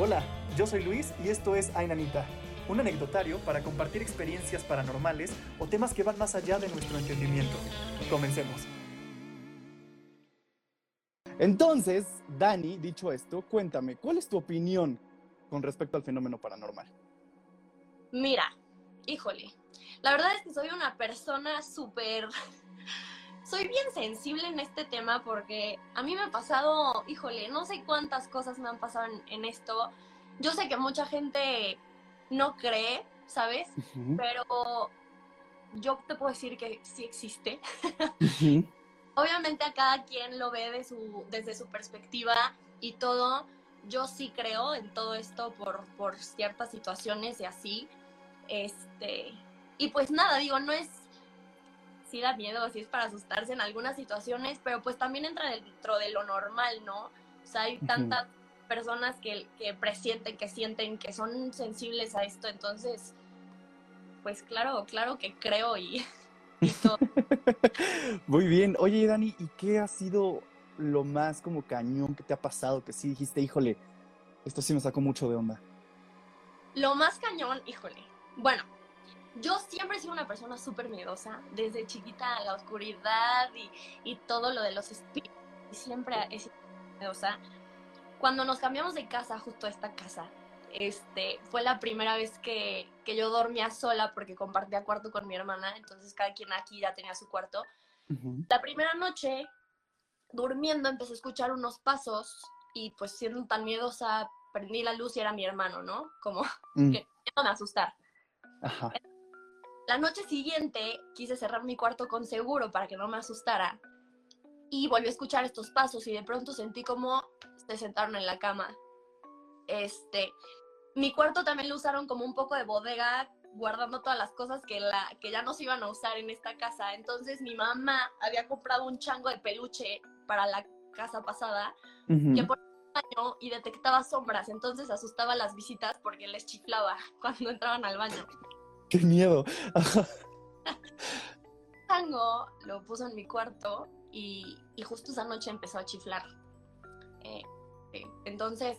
Hola, yo soy Luis y esto es Ainanita, un anecdotario para compartir experiencias paranormales o temas que van más allá de nuestro entendimiento. Comencemos. Entonces, Dani, dicho esto, cuéntame, ¿cuál es tu opinión con respecto al fenómeno paranormal? Mira, híjole, la verdad es que soy una persona súper... Soy bien sensible en este tema porque a mí me ha pasado, híjole, no sé cuántas cosas me han pasado en, esto. Yo sé que mucha gente no cree, ¿sabes? Pero yo te puedo decir que sí existe. Obviamente a cada quien lo ve de su, desde su perspectiva y todo. Yo sí creo en todo esto por, por ciertas situaciones y así. Este, y pues nada, digo, no es, sí da miedo, sí es para asustarse en algunas situaciones, pero pues también entra dentro de lo normal, ¿no? O sea, hay tantas personas que, que presienten, que sienten, que son sensibles a esto, entonces, pues claro, claro que creo y, Muy bien. Oye, Dani, ¿y qué ha sido lo más como cañón que te ha pasado? Que sí dijiste, híjole, esto sí me sacó mucho de onda. Lo más cañón, híjole. Bueno, yo siempre he sido una persona súper miedosa, desde chiquita a la oscuridad y, todo lo de los espíritus. Siempre he sido miedosa. Cuando nos cambiamos de casa, justo a esta casa, este, fue la primera vez que, que, yo dormía sola porque compartía cuarto con mi hermana, entonces cada quien aquí ya tenía su cuarto. La primera noche, durmiendo, empecé a escuchar unos pasos y pues siendo tan miedosa, prendí la luz y era mi hermano, ¿no? Como mm. que no me asustar. Ajá. La noche siguiente quise cerrar mi cuarto con seguro para que no me asustara. Y volví a escuchar estos pasos y de pronto sentí como se sentaron en la cama. Este, mi cuarto también lo usaron como un poco de bodega, guardando todas las cosas que, la, que ya no se iban a usar en esta casa. Entonces mi mamá había comprado un chango de peluche para la casa pasada, que por baño y detectaba sombras, entonces asustaba a las visitas porque les chiflaba cuando entraban al baño. ¡Qué miedo! Tango lo puso en mi cuarto y, justo esa noche empezó a chiflar. Eh, eh, entonces,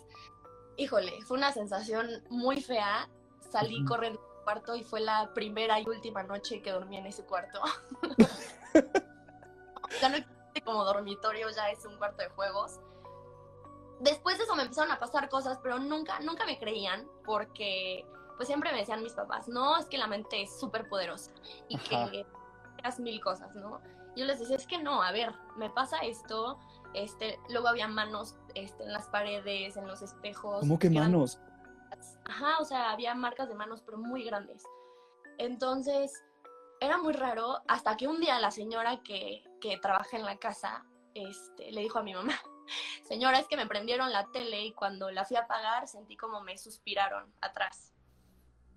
híjole, fue una sensación muy fea. Salí corriendo del cuarto y fue la primera y última noche que dormí en ese cuarto. ya no existe como dormitorio, ya es un cuarto de juegos. Después de eso me empezaron a pasar cosas, pero nunca, nunca me creían porque pues siempre me decían mis papás, no, es que la mente es súper poderosa y que hagas mil cosas, ¿no? Yo les decía, es que no, a ver, me pasa esto, este, luego había manos este, en las paredes, en los espejos. ¿Cómo que manos? Ajá, o sea, había marcas de manos, pero muy grandes. Entonces, era muy raro hasta que un día la señora que, que trabaja en la casa este, le dijo a mi mamá, señora, es que me prendieron la tele y cuando la fui a apagar sentí como me suspiraron atrás.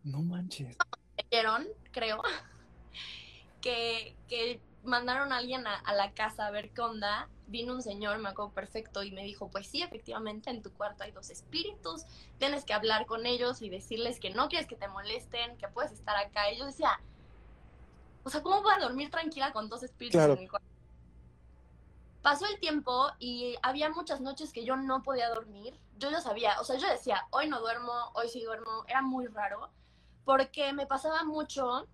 No manches. Creo, que, que mandaron a alguien a, la casa a ver qué onda. Vino un señor, me acuerdo perfecto, y me dijo, pues sí, efectivamente, en tu cuarto hay dos espíritus, tienes que hablar con ellos y decirles que no quieres que te molesten, que puedes estar acá. Y yo decía, o sea, ¿cómo voy a dormir tranquila con dos espíritus en mi cuarto? Pasó el tiempo y había muchas noches que yo no podía dormir. Yo ya sabía, o sea, yo decía, hoy no duermo, hoy sí duermo, era muy raro porque me pasaba mucho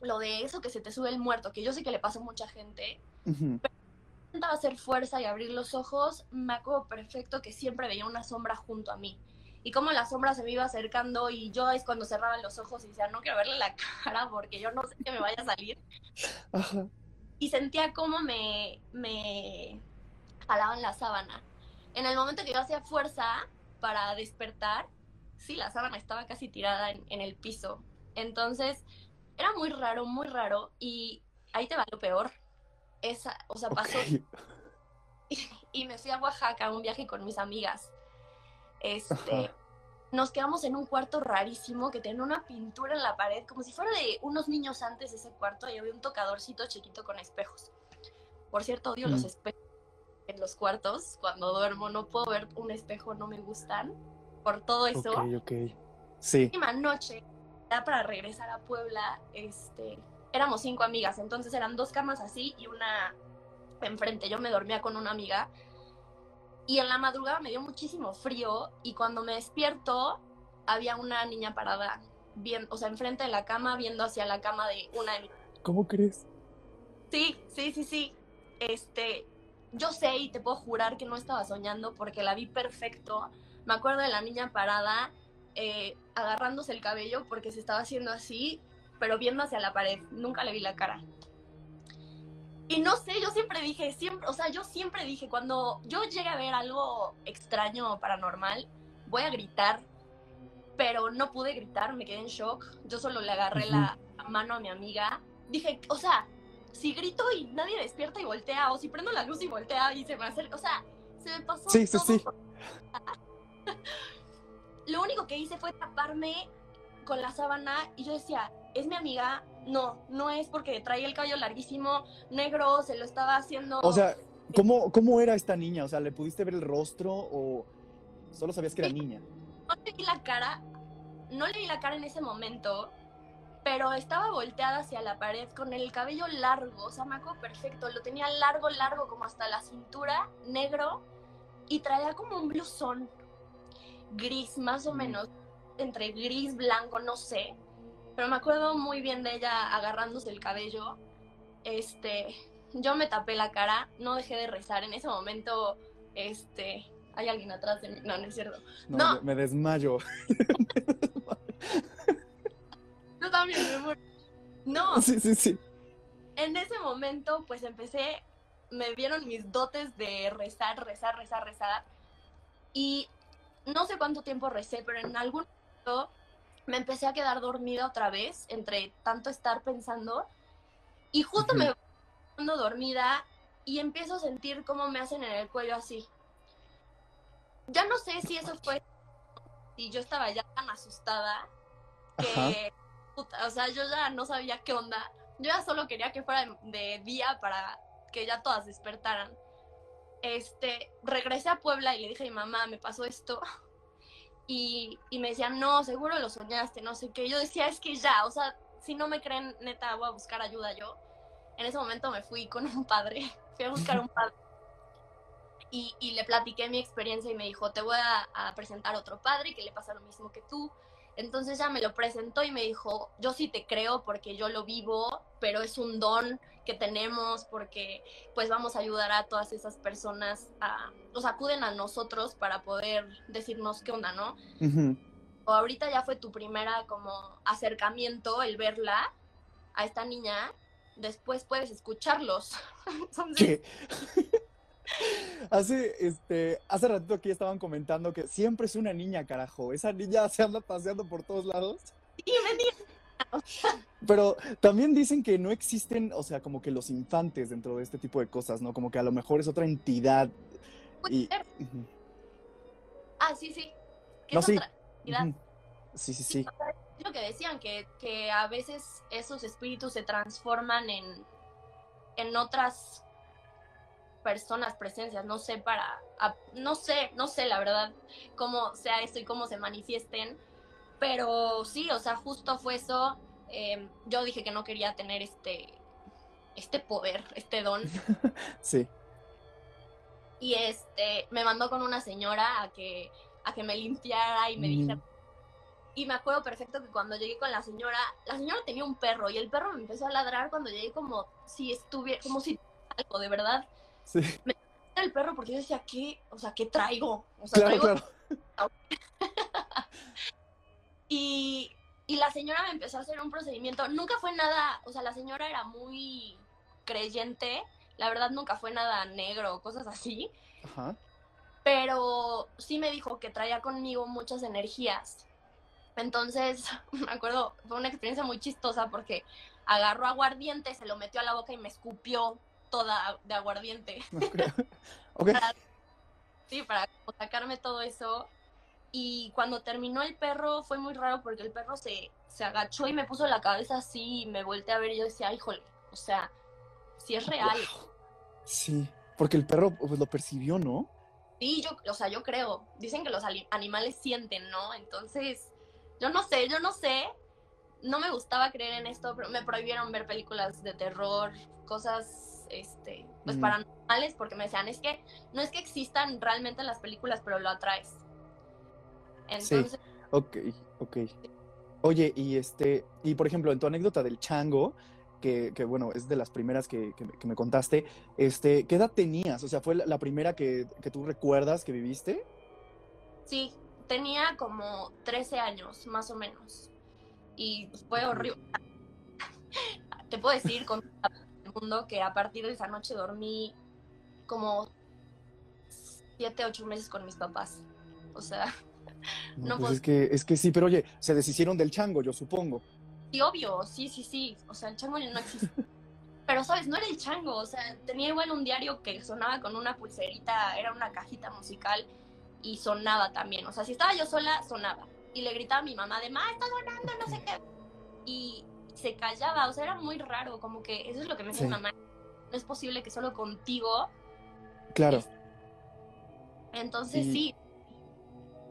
lo de eso que se te sube el muerto, que yo sé que le pasa a mucha gente, pero intentaba hacer fuerza y abrir los ojos, me acuerdo perfecto que siempre veía una sombra junto a mí. Y como la sombra se me iba acercando y yo es cuando cerraba los ojos y decía, no quiero verle la cara porque yo no sé que me vaya a salir. Y sentía como me, me jalaban la sábana. En el momento que yo hacía fuerza para despertar, sí, la sábana estaba casi tirada en, el piso. Entonces, era muy raro, muy raro. Y ahí te va lo peor. Esa, o sea, pasó. Y, me fui a Oaxaca a un viaje con mis amigas. Este. Nos quedamos en un cuarto rarísimo que tenía una pintura en la pared, como si fuera de unos niños antes de ese cuarto, y había un tocadorcito chiquito con espejos. Por cierto, odio los mm. espejos en los cuartos. Cuando duermo no puedo ver un espejo, no me gustan por todo eso. Ok, ok. Sí. La última noche, para regresar a Puebla, este, éramos cinco amigas, entonces eran dos camas así y una enfrente. Yo me dormía con una amiga Y en la madrugada me dio muchísimo frío y cuando me despierto había una niña parada, bien, o sea, enfrente de la cama, viendo hacia la cama de una de mis... ¿Cómo crees? Sí, sí, sí, sí. Este, yo sé y te puedo jurar que no estaba soñando porque la vi perfecto. Me acuerdo de la niña parada, eh, agarrándose el cabello porque se estaba haciendo así, pero viendo hacia la pared. Nunca le vi la cara. Y no sé, yo siempre dije, siempre, o sea, yo siempre dije, cuando yo llegue a ver algo extraño o paranormal, voy a gritar, pero no pude gritar, me quedé en shock. Yo solo le agarré la mano a mi amiga. Dije, o sea, si grito y nadie despierta y voltea, o si prendo la luz y voltea y se me acerca, o sea, se me pasó. Sí, sí, todo sí. por- Lo único que hice fue taparme con la sábana y yo decía, es mi amiga, no, no es porque traía el cabello larguísimo, negro, se lo estaba haciendo. O sea, ¿cómo, ¿cómo era esta niña? O sea, ¿le pudiste ver el rostro o solo sabías que era niña? no le vi la cara, no le vi la cara en ese momento, pero estaba volteada hacia la pared con el cabello largo, o sea, me acuerdo perfecto, lo tenía largo, largo, como hasta la cintura, negro, y traía como un blusón gris, más o Mm. menos, entre gris, blanco, no sé, pero me acuerdo muy bien de ella agarrándose el cabello, este, yo me tapé la cara, no dejé de rezar, en ese momento, este, hay alguien atrás de mí, no, no es cierto. No, me desmayo. Yo también me muero. No, Sí, sí, sí. en ese momento pues empecé, me vieron mis dotes de rezar, rezar, rezar, rezar. Y no sé cuánto tiempo recé, pero en algún momento me empecé a quedar dormida otra vez, entre tanto estar pensando. Y justo me voy quedando dormida y empiezo a sentir cómo me hacen en el cuello así. Ya no sé si eso fue, si yo estaba ya tan asustada que, puta, o sea, yo ya no sabía qué onda. Yo ya solo quería que fuera de, de día para que ya todas despertaran. Este, regresé a Puebla y le dije a mi mamá, me pasó esto. Y, y me decían, no, seguro lo soñaste, no sé qué. Yo decía, es que ya, o sea, si no me creen, neta, voy a buscar ayuda yo. En ese momento me fui con un padre, fui a buscar un padre. Y, y le platiqué mi experiencia y me dijo, te voy a, presentar otro padre que le pasa lo mismo que tú. Entonces ya me lo presentó y me dijo, yo sí te creo porque yo lo vivo, pero es un don que tenemos porque pues vamos a ayudar a todas esas personas a, o sea, acuden a nosotros para poder decirnos qué onda, ¿no? O ahorita ya fue tu primera como acercamiento, el verla a esta niña, después puedes escucharlos. Entonces, hace, este, hace ratito aquí estaban comentando que siempre es una niña, carajo. Esa niña se anda paseando por todos lados. sí, me di- Pero también dicen que no existen, o sea, como que los infantes dentro de este tipo de cosas, ¿no? Como que a lo mejor es otra entidad. Y, Ah, sí, sí. No, es sí. otra entidad. ujú. Sí, sí, sí. Es lo que decían, que, que a veces esos espíritus se transforman en, en otras personas, presencias, no sé, para, a- no sé, no sé la verdad cómo sea esto y cómo se manifiesten, pero sí, o sea, justo fue eso, eh, yo dije que no quería tener este, este poder, este don, Sí. y este, me mandó con una señora a que, a que me limpiara y me Mm. dijera Y me acuerdo perfecto que cuando llegué con la señora, la señora tenía un perro y el perro me empezó a ladrar cuando llegué como si estuviera, como si algo de verdad. Sí. Era el perro porque yo decía, ¿qué? O sea, ¿qué traigo? O sea, Claro, traigo... claro. Y, y la señora me empezó a hacer un procedimiento. Nunca fue nada, o sea, la señora era muy creyente. La verdad nunca fue nada negro o cosas así. Ajá. pero sí me dijo que traía conmigo muchas energías. Entonces, me acuerdo, fue una experiencia muy chistosa porque agarró aguardiente, se lo metió a la boca y me escupió toda de aguardiente. Ok. Sí, para sacarme todo eso. Y cuando terminó el perro fue muy raro porque el perro se, se agachó y me puso la cabeza así y me volteé a ver y yo decía, híjole, o sea, si es real. Wow. Sí. Porque el perro pues, lo percibió, ¿no? Sí, yo, o sea, yo creo. Dicen que los animales sienten, ¿no? Entonces, yo no sé, yo no sé. No me gustaba creer en esto, pero me prohibieron ver películas de terror, cosas este, pues paranormales, porque me decían, es que no es que existan realmente en las películas, pero lo atraes. Entonces, Ok, ok. Oye, y este, y por ejemplo, en tu anécdota del chango, que, que, bueno, es de las primeras que, que me- que me contaste, este, ¿qué edad tenías? O sea, ¿fue la, la primera que, que tú recuerdas que viviste? sí, tenía como 13 años, más o menos. Y pues, fue horrible. Te puedo decir con el mundo que a partir de esa noche dormí como 7, 8 meses con mis papás. O sea, No, pues pues- es que, es que sí, pero oye, se deshicieron del chango, yo supongo. sí, obvio, sí, sí, sí. O sea, el chango no existe. Pero, ¿sabes? No era el chango. O sea, tenía igual un diario que sonaba con una pulserita, era una cajita musical y sonaba también. O sea, si estaba yo sola, sonaba. Y le gritaba a mi mamá de, ma, está sonando, no sé qué. Y se callaba, o sea, era muy raro. Como que eso es lo que me decía Sí. mi mamá. No es posible que solo contigo. Claro. Entonces, Y- sí,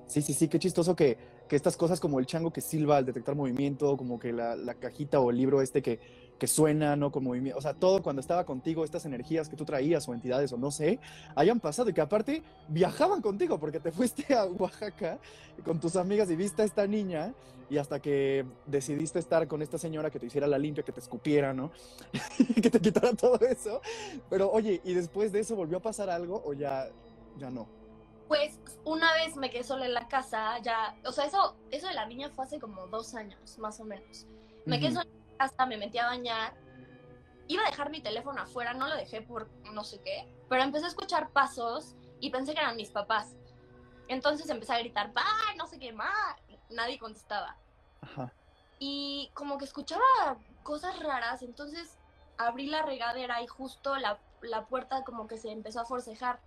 Sí, sí, sí, qué chistoso que, que estas cosas como el chango que silba al detectar movimiento, como que la, cajita o el libro este que, que suena, ¿no? Con movimiento, o sea, todo cuando estaba contigo, estas energías que tú traías o entidades o no sé, hayan pasado y que aparte viajaban contigo porque te fuiste a Oaxaca con tus amigas y viste a esta niña y hasta que decidiste estar con esta señora que te hiciera la limpia, que te escupiera, ¿no? que te quitara todo eso. Pero oye, ¿y después de eso volvió a pasar algo o ya, ya no? Pues una vez me quedé sola en la casa, ya, o sea, eso, eso de la niña fue hace como dos años, más o menos. Me quedé sola en la casa, me metí a bañar, iba a dejar mi teléfono afuera, no lo dejé por no sé qué, pero empecé a escuchar pasos y pensé que eran mis papás. Entonces empecé a gritar, pa, no sé qué más, nadie contestaba. Ajá. Y como que escuchaba cosas raras, entonces abrí la regadera y justo la, la puerta como que se empezó a forcejar.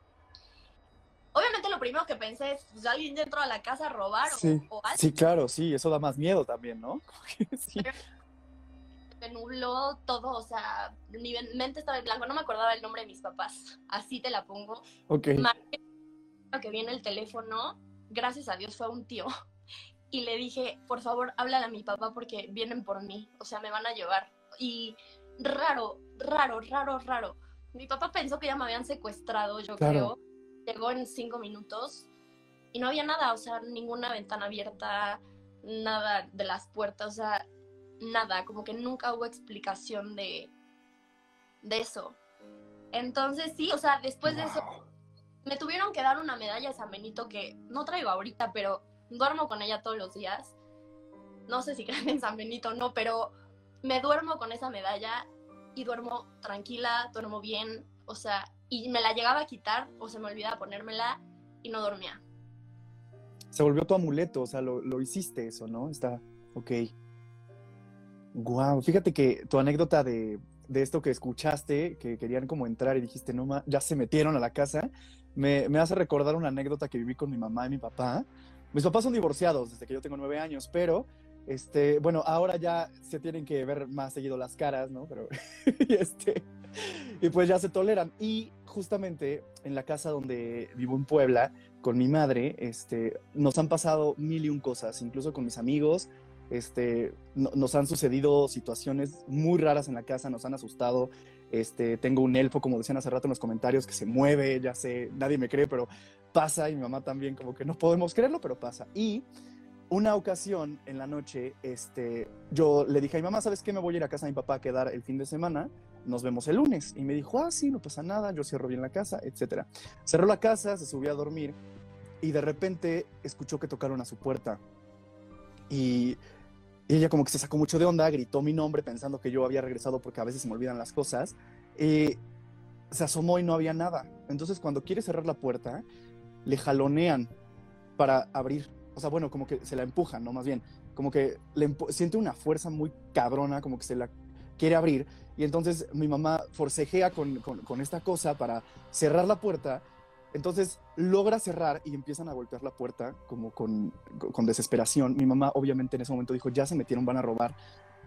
Obviamente lo primero que pensé es, pues, alguien entró a la casa a robar o- Sí, o, algo. sí, claro, sí, eso da más miedo también, ¿no? Sí. Me nubló todo, o sea, mi men- mente estaba en blanco, no me acordaba el nombre de mis papás, así te la pongo. Ok. Marqué que viene el teléfono, gracias a Dios fue un tío, y le dije, por favor, háblale a mi papá porque vienen por mí, o sea, me van a llevar. Y raro, raro, raro, raro. Mi papá pensó que ya me habían secuestrado, yo Claro. creo. Llegó en cinco minutos y no había nada, o sea, ninguna ventana abierta, nada de las puertas, o sea, nada, como que nunca hubo explicación de, de eso. Entonces sí, o sea, después de eso me tuvieron que dar una medalla de San Benito que no traigo ahorita, pero duermo con ella todos los días. No sé si creen en San Benito o no, pero me duermo con esa medalla y duermo tranquila, duermo bien, o sea, y me la llegaba a quitar o se me olvidaba ponérmela y no dormía. Se volvió tu amuleto, o sea, lo, lo hiciste eso, ¿no? Está, ok. Wow, fíjate que tu anécdota de, de esto que escuchaste, que querían como entrar y dijiste, no, ma, ya se metieron a la casa, me, me hace recordar una anécdota que viví con mi mamá y mi papá. Mis papás son divorciados desde que yo tengo nueve años, pero, este, bueno, ahora ya se tienen que ver más seguido las caras, ¿no? Pero, este, y pues ya se toleran. Y justamente en la casa donde vivo en Puebla, con mi madre, este, nos han pasado mil y un cosas, incluso con mis amigos, este, no- nos han sucedido situaciones muy raras en la casa, nos han asustado. Este, tengo un elfo, como decían hace rato en los comentarios, que se mueve, ya sé, nadie me cree, pero pasa y mi mamá también, como que no podemos creerlo, pero pasa. Y una ocasión en la noche, este, yo le dije a mi mamá, ¿sabes qué? Me voy a ir a casa de mi papá a quedar el fin de semana, nos vemos el lunes. Y me dijo, ah, sí, no pasa nada, yo cierro bien la casa, etcétera. Cerró la casa, se subió a dormir y de repente escuchó que tocaron a su puerta. Y, ella como que se sacó mucho de onda, gritó mi nombre pensando que yo había regresado porque a veces se me olvidan las cosas. Y se asomó y no había nada. Entonces cuando quiere cerrar la puerta, le jalonean para abrir. O sea, bueno, como que se la empujan, ¿no? Más bien, como que le siente una fuerza muy cabrona, como que se la quiere abrir. Y entonces mi mamá forcejea con, con, con esta cosa para cerrar la puerta. Entonces logra cerrar y empiezan a golpear la puerta como con, con desesperación. Mi mamá obviamente en ese momento dijo, ya se metieron, van a robar.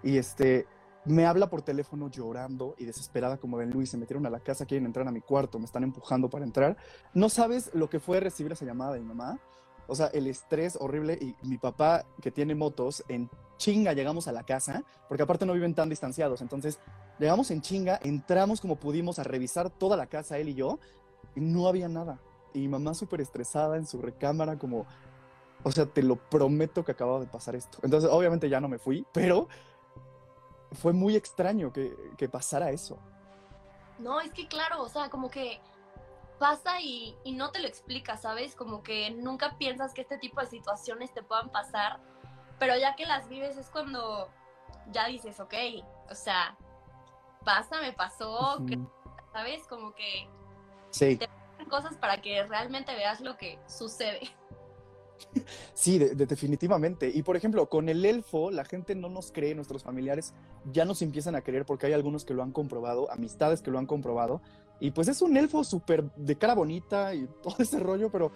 Y este, me habla por teléfono llorando y desesperada como ven Luis, se metieron a la casa, quieren entrar a mi cuarto, me están empujando para entrar. No sabes lo que fue recibir esa llamada de mi mamá. O sea, el estrés horrible y mi papá que tiene motos, en chinga llegamos a la casa, porque aparte no viven tan distanciados. Entonces Llegamos en chinga, entramos como pudimos a revisar toda la casa, él y yo, y no había nada. Y mi mamá súper estresada en su recámara, como, o sea, te lo prometo que acababa de pasar esto. Entonces, obviamente ya no me fui, pero fue muy extraño que, que pasara eso. No, es que claro, o sea, como que pasa y, y no te lo explica, ¿sabes? Como que nunca piensas que este tipo de situaciones te puedan pasar, pero ya que las vives es cuando ya dices, ok, o sea, pasa, me pasó. ¿sabes? Como que Sí, pasan cosas para que realmente veas lo que sucede. sí, de- de- definitivamente. Y por ejemplo, con el elfo, la gente no nos cree, nuestros familiares ya nos empiezan a creer porque hay algunos que lo han comprobado, amistades que lo han comprobado. Y pues es un elfo súper de cara bonita y todo ese rollo, pero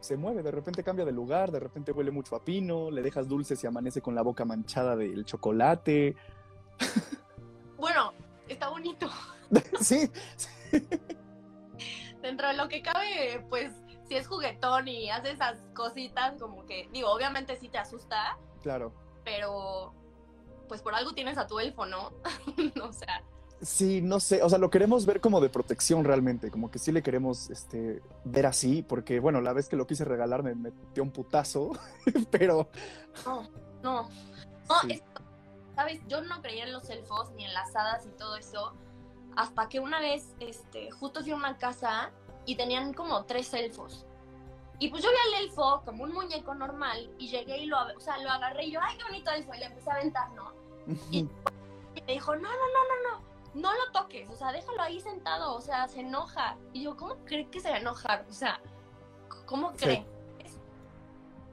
se mueve, de repente cambia de lugar, de repente huele mucho a pino, le dejas dulces y amanece con la boca manchada del chocolate. Bueno, está bonito. sí, Dentro de lo que cabe, pues, si es juguetón y hace esas cositas, como que, digo, obviamente sí te asusta, claro. pero pues por algo tienes a tu elfo, ¿no? o sea, Sí, no sé, o sea, lo queremos ver como de protección realmente, como que sí le queremos este, ver así, porque bueno, la vez que lo quise regalar me metió un putazo, pero... no, no. No, sí. es- sabes, yo no creía en los elfos ni en las hadas y todo eso, hasta que una vez, este, justo fui a una casa y tenían como tres elfos. Y pues yo vi al elfo como un muñeco normal y llegué y lo, o sea, lo agarré y yo, ay, qué bonito elfo, y le empecé a aventar, ¿no? Y me dijo, no, no, no, no, no, no lo toques, o sea, déjalo ahí sentado, o sea, se enoja. Y yo, ¿cómo cree que se va a enojar? O sea, ¿cómo Sí. cree?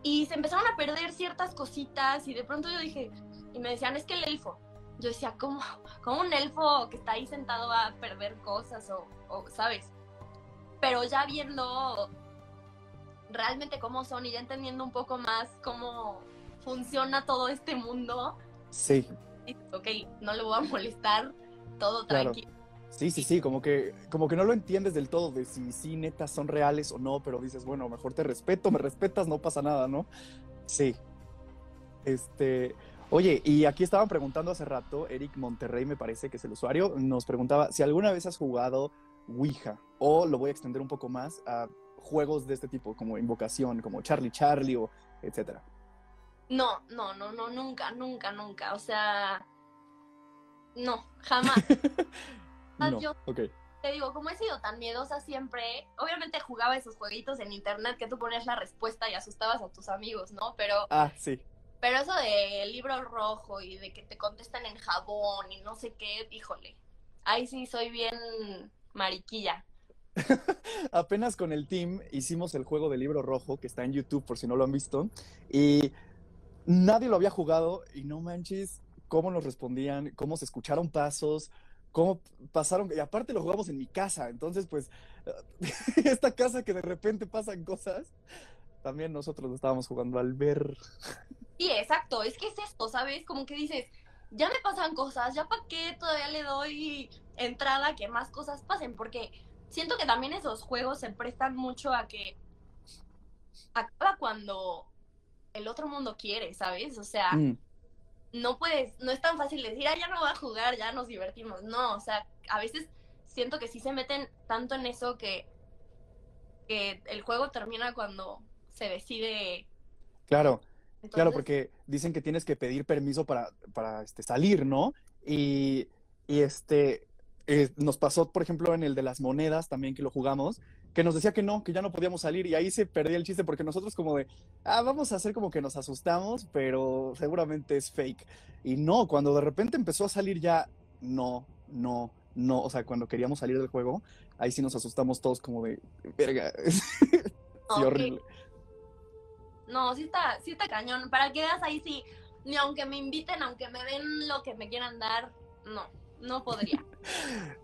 Y se empezaron a perder ciertas cositas y de pronto yo dije, y me decían, es que el elfo. Yo decía, ¿cómo, cómo un elfo que está ahí sentado va a perder cosas o, o, ¿sabes? Pero ya viendo realmente cómo son y ya entendiendo un poco más cómo funciona todo este mundo, Sí, ok, no le voy a molestar, todo Claro. tranquilo. sí, sí, sí, como que, como que no lo entiendes del todo de si sí netas son reales o no, pero dices, bueno, mejor te respeto, me respetas, no pasa nada, ¿no? Sí. Este, oye, y aquí estaban preguntando hace rato, Eric Monterrey me parece que es el usuario, nos preguntaba si alguna vez has jugado Ouija, o lo voy a extender un poco más a juegos de este tipo, como Invocación, como Charlie Charlie o etcétera. No, no, no, no, nunca, nunca, nunca. O sea, no, jamás. Ah, No, yo-. Te digo, como he sido tan miedosa siempre, obviamente jugaba esos jueguitos en internet que tú ponías la respuesta y asustabas a tus amigos, ¿no? Pero, Ah, sí. Pero eso de libro rojo y de que te contestan en jabón y no sé qué, híjole. Ahí sí soy bien mariquilla. Apenas con el team hicimos el juego del libro rojo que está en YouTube por si no lo han visto y nadie lo había jugado y no manches cómo nos respondían, cómo se escucharon pasos, cómo pasaron y aparte lo jugamos en mi casa, entonces pues esta casa que de repente pasan cosas, también nosotros lo estábamos jugando al ver. Sí, exacto, es que es esto, ¿sabes? Como que dices, ya me pasan cosas, ya para qué todavía le doy entrada a que más cosas pasen, porque siento que también esos juegos se prestan mucho a que acaba cuando el otro mundo quiere, ¿sabes? O sea, Mm, no puedes, no es tan fácil decir, ah, ya no voy a jugar, ya nos divertimos. No, o sea, a veces siento que sí se meten tanto en eso que, que el juego termina cuando se decide. claro. Claro, Entonces, porque dicen que tienes que pedir permiso para, para este, salir, ¿no? Y, y este, eh, nos pasó, por ejemplo, en el de las monedas también que lo jugamos, que nos decía que no, que ya no podíamos salir y ahí se perdía el chiste porque nosotros como de, ah, vamos a hacer como que nos asustamos, pero seguramente es fake. Y no, cuando de repente empezó a salir ya, no, no, no, o sea, cuando queríamos salir del juego, ahí sí nos asustamos todos como de, verga, sí, que- horrible. No, sí está, sí está cañón. Para que veas ahí sí, ni aunque me inviten, aunque me den lo que me quieran dar, no, no podría.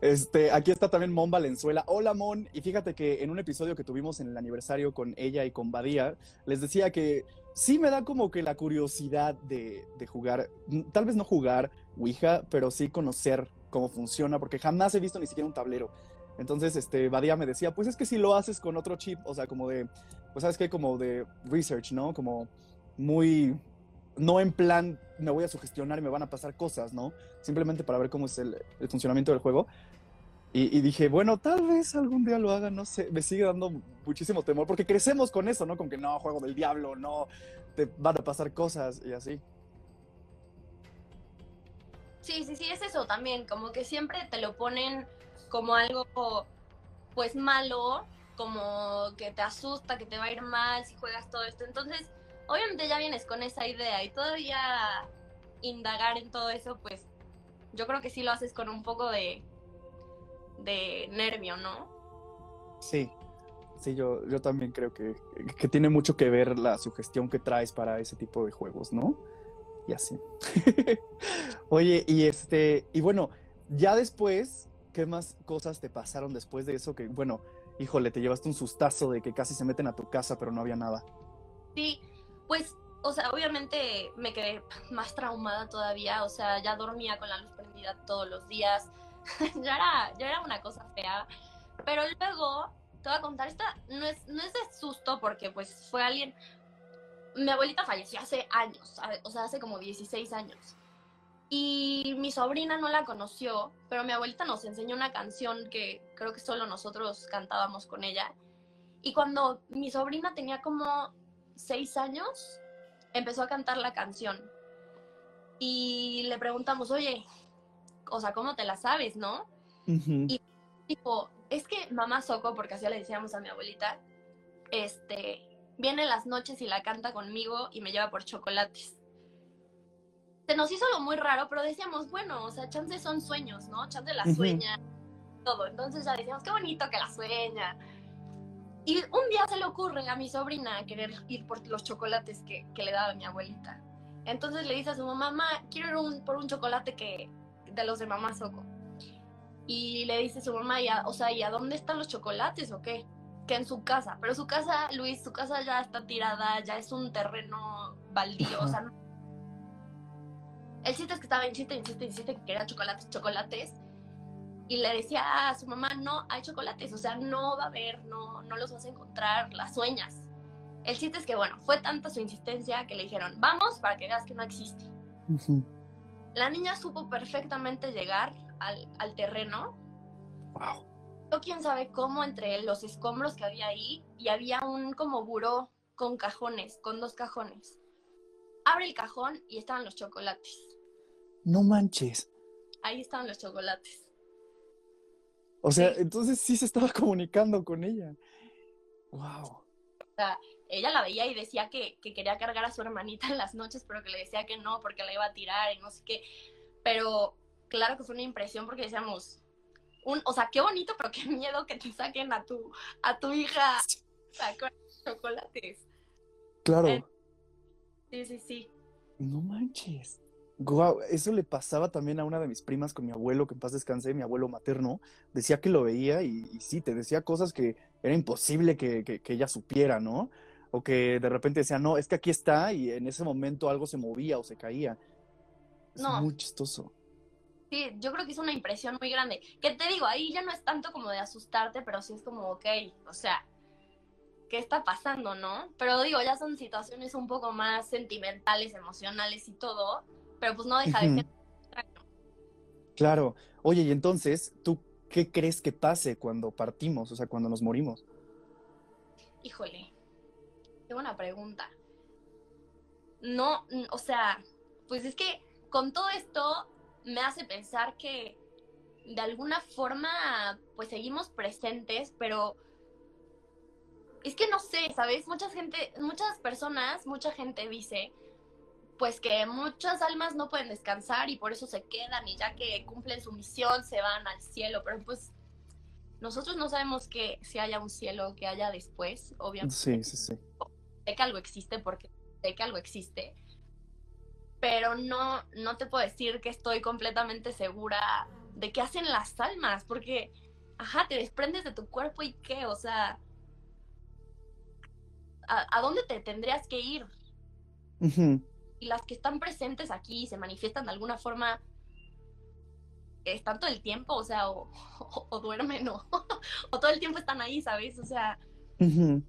Este, aquí está también Mon Valenzuela. Hola Mon, y fíjate que en un episodio que tuvimos en el aniversario con ella y con Badía, les decía que sí me da como que la curiosidad de, de jugar, mm, tal vez no jugar Ouija, pero sí conocer cómo funciona, porque jamás he visto ni siquiera un tablero. Entonces, este, Badía me decía, pues es que si lo haces con otro chip, o sea, como de, pues sabes qué, como de research, ¿no? Como muy, no en plan me voy a sugestionar y me van a pasar cosas, ¿no? Simplemente para ver cómo es el, el funcionamiento del juego. Y, y, dije, bueno, tal vez algún día lo haga, no sé, me sigue dando muchísimo temor, porque crecemos con eso, ¿no? Con que no, juego del diablo, no, te van a pasar cosas y así. Sí, sí, sí, es eso también, como que siempre te lo ponen como algo, pues malo, como que te asusta, que te va a ir mal si juegas todo esto. Entonces, obviamente ya vienes con esa idea y todavía indagar en todo eso, pues yo creo que sí lo haces con un poco de, de nervio, ¿no? Sí, sí, yo, yo también creo que, que tiene mucho que ver la sugestión que traes para ese tipo de juegos, ¿no? Y así. Oye, y este, y bueno, ya después, ¿qué más cosas te pasaron después de eso? Que, bueno, híjole, te llevaste un sustazo de que casi se meten a tu casa, pero no había nada. Sí, pues, o sea, obviamente me quedé más traumada todavía, o sea, ya dormía con la luz prendida todos los días, ya, era, ya era una cosa fea, pero luego, te voy a contar, esta no es, no es de susto porque pues fue alguien, mi abuelita falleció hace años, o sea, hace como 16 años. Y mi sobrina no la conoció, pero mi abuelita nos enseñó una canción que creo que solo nosotros cantábamos con ella. Y cuando mi sobrina tenía como seis años, empezó a cantar la canción. Y le preguntamos, oye, o sea, ¿cómo te la sabes, no? Uh -huh. Y tipo, es que mamá Soco, porque así le decíamos a mi abuelita, este, viene las noches y la canta conmigo y me lleva por chocolates se nos hizo algo muy raro, pero decíamos, bueno, o sea, chance son sueños, ¿no? Chance la sueña, uh -huh. todo. Entonces ya decíamos, qué bonito que la sueña. Y un día se le ocurre a mi sobrina querer ir por los chocolates que, que le daba mi abuelita. Entonces le dice a su mamá, mamá, quiero ir un, por un chocolate que, de los de mamá Soco. Y le dice a su mamá, ya, o sea, ¿y a dónde están los chocolates o qué? Que en su casa. Pero su casa, Luis, su casa ya está tirada, ya es un terreno baldío, o sea, no el chiste es que estaba insiste, insiste, insiste que quería chocolates, chocolates. Y le decía a su mamá, no hay chocolates, o sea, no va a haber, no, no los vas a encontrar, las sueñas. El chiste es que, bueno, fue tanta su insistencia que le dijeron, vamos para que veas que no existe. Uh -huh. La niña supo perfectamente llegar al, al terreno. Wow. Yo quién sabe cómo entre los escombros que había ahí y había un como buró con cajones, con dos cajones. Abre el cajón y estaban los chocolates. No manches. Ahí estaban los chocolates. O sea, sí. entonces sí se estaba comunicando con ella. Wow. O sea, ella la veía y decía que, que, quería cargar a su hermanita en las noches, pero que le decía que no, porque la iba a tirar y no sé qué. Pero claro que fue una impresión porque decíamos, un, o sea, qué bonito, pero qué miedo que te saquen a tu, a tu hija con chocolates. Claro. Eh, sí, sí, sí. No manches. Wow, eso le pasaba también a una de mis primas con mi abuelo, que en paz descanse, mi abuelo materno, decía que lo veía y, y sí, te decía cosas que era imposible que, que, que, ella supiera, ¿no? O que de repente decía, no, es que aquí está y en ese momento algo se movía o se caía. Es no. muy chistoso. Sí, yo creo que es una impresión muy grande. Que te digo, ahí ya no es tanto como de asustarte, pero sí es como, ok, o sea, ¿qué está pasando, no? Pero digo, ya son situaciones un poco más sentimentales, emocionales y todo pero pues no deja de ser. Claro. Oye, y entonces, ¿tú qué crees que pase cuando partimos, o sea, cuando nos morimos? Híjole, qué buena pregunta. No, o sea, pues es que con todo esto me hace pensar que de alguna forma, pues seguimos presentes, pero es que no sé, ¿sabes? Mucha gente, muchas personas, mucha gente dice pues que muchas almas no pueden descansar y por eso se quedan y ya que cumplen su misión se van al cielo, pero pues nosotros no sabemos que si haya un cielo, que haya después, obviamente. Sí, sí, sí. Sé que algo existe porque sé que algo existe, pero no, no te puedo decir que estoy completamente segura de qué hacen las almas, porque, ajá, te desprendes de tu cuerpo y qué, o sea, ¿a, a dónde te tendrías que ir? Uh -huh las que están presentes aquí se manifiestan de alguna forma, están todo el tiempo, o sea, o, o, o duermen, o, o, todo el tiempo están ahí, ¿sabes? O sea, uh -huh.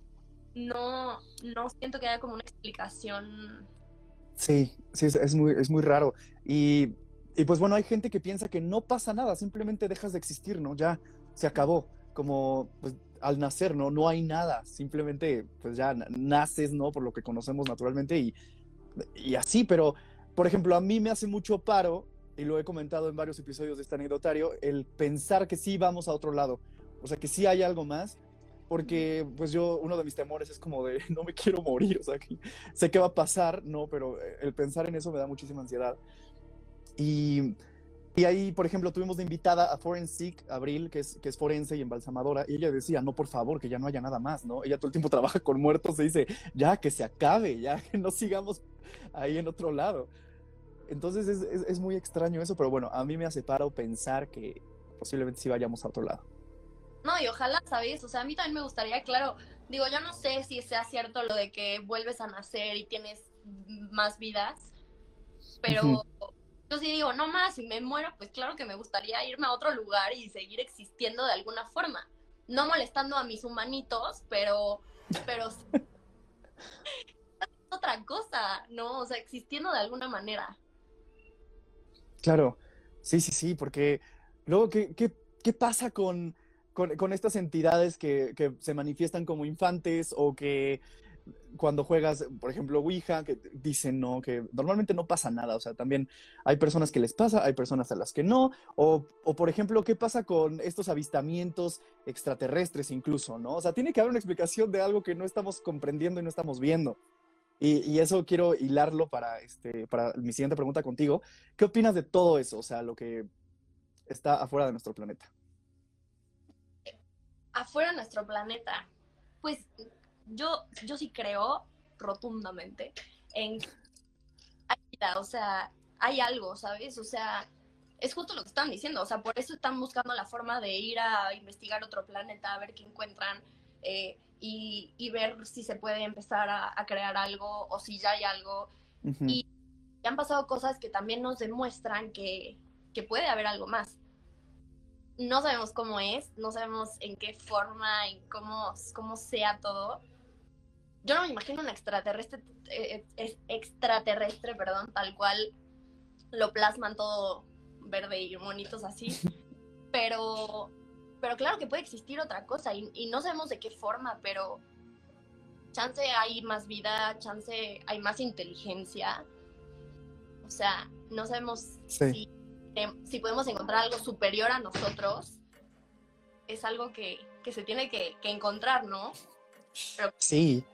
no, no siento que haya como una explicación Sí, sí, es, es muy, es muy raro. Y, y pues bueno, hay gente que piensa que no pasa nada, simplemente dejas de existir, ¿no? Ya se acabó, como pues, al nacer, ¿no? No hay nada, simplemente pues ya naces, ¿no? Por lo que conocemos naturalmente y, y así, pero por ejemplo, a mí me hace mucho paro, y lo he comentado en varios episodios de este anecdotario, el pensar que sí vamos a otro lado, o sea, que sí hay algo más, porque pues yo, uno de mis temores es como de, no me quiero morir, o sea, que sé qué va a pasar, no, pero eh, el pensar en eso me da muchísima ansiedad. Y, y ahí, por ejemplo, tuvimos de invitada a Forensic, Abril, que es, que es forense y embalsamadora, y ella decía, no, por favor, que ya no haya nada más, ¿no? Ella todo el tiempo trabaja con muertos y dice, ya, que se acabe, ya, que no sigamos ahí en otro lado. Entonces es, es, es muy extraño eso, pero bueno, a mí me hace paro pensar que posiblemente sí vayamos a otro lado. No, y ojalá, ¿sabes? O sea, a mí también me gustaría, claro, digo, yo no sé si sea cierto lo de que vuelves a nacer y tienes más vidas, pero yo sí digo, no más, si me muero, pues claro que me gustaría irme a otro lugar y seguir existiendo de alguna forma. No molestando a mis humanitos, pero, pero otra cosa, ¿no? O sea, existiendo de alguna manera. Claro, sí, sí, sí, porque luego, ¿qué, qué, qué pasa con, con, con estas entidades que, que se manifiestan como infantes o que cuando juegas, por ejemplo, Ouija, que dicen no, que normalmente no pasa nada, o sea, también hay personas que les pasa, hay personas a las que no, o, o por ejemplo, ¿qué pasa con estos avistamientos extraterrestres incluso, no? O sea, tiene que haber una explicación de algo que no estamos comprendiendo y no estamos viendo. Y, eso quiero hilarlo para, este, para mi siguiente pregunta contigo. ¿Qué opinas de todo eso? O sea, lo que está afuera de nuestro planeta. Afuera de nuestro planeta, pues yo, yo sí creo rotundamente en o sea, hay algo, ¿sabes? O sea, es justo lo que están diciendo, o sea, por eso están buscando la forma de ir a investigar otro planeta, a ver qué encuentran eh, y, y, ver si se puede empezar a, a, crear algo o si ya hay algo. Uh -huh. Y han pasado cosas que también nos demuestran que, que puede haber algo más no sabemos cómo es, no sabemos en qué forma, en cómo, cómo sea todo. Yo no me imagino un extraterrestre, eh, extraterrestre, perdón, tal cual lo plasman todo verde y monitos así. Pero, pero claro que puede existir otra cosa y, y no sabemos de qué forma, pero chance hay más vida, chance hay más inteligencia. O sea, no sabemos sí. si si podemos encontrar algo superior a nosotros, es algo que, que se tiene que, que encontrar, ¿no? Pero... Sí.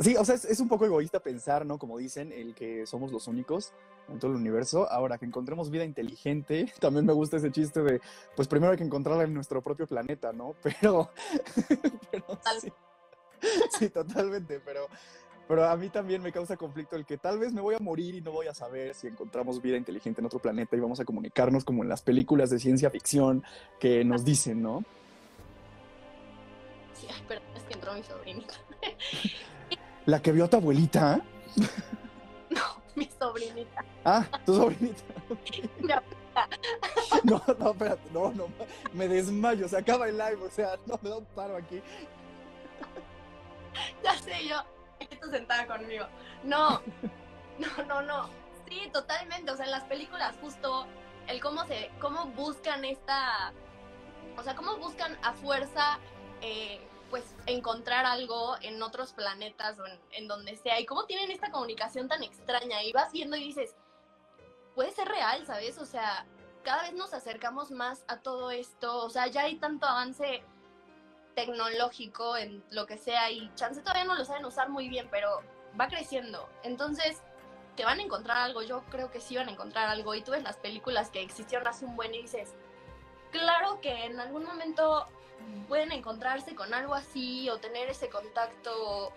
Sí, o sea, es, es, un poco egoísta pensar, ¿no? Como dicen, el que somos los únicos en todo el universo. Ahora, que encontremos vida inteligente, también me gusta ese chiste de, pues primero hay que encontrarla en nuestro propio planeta, ¿no? Pero, pero sí, sí, totalmente, pero, pero a mí también me causa conflicto el que tal vez me voy a morir y no voy a saber si encontramos vida inteligente en otro planeta y vamos a comunicarnos como en las películas de ciencia ficción que nos dicen, ¿no? Sí, ay, perdón, es que entró mi sobrinita. ¿La que vio a tu abuelita? Mi sobrinita. Ah, tu sobrinita. Okay. Mi abuelita. No, no, espérate, no, no, me desmayo, se acaba el live, o sea, no me da un paro aquí. Ya sé, yo, tú sentada conmigo. No, no, no, no. Sí, totalmente. O sea, en las películas justo el cómo se, cómo buscan esta, o sea, cómo buscan a fuerza, eh, pues, encontrar algo en otros planetas o en, donde sea. Y cómo tienen esta comunicación tan extraña. Y vas viendo y dices, puede ser real, ¿sabes? O sea, cada vez nos acercamos más a todo esto. O sea, ya hay tanto avance tecnológico en lo que sea y chance todavía no lo saben usar muy bien, pero va creciendo. Entonces, que van a encontrar algo, yo creo que sí van a encontrar algo. Y tú ves las películas que existieron hace un buen y dices, claro que en algún momento pueden encontrarse con algo así o tener ese contacto.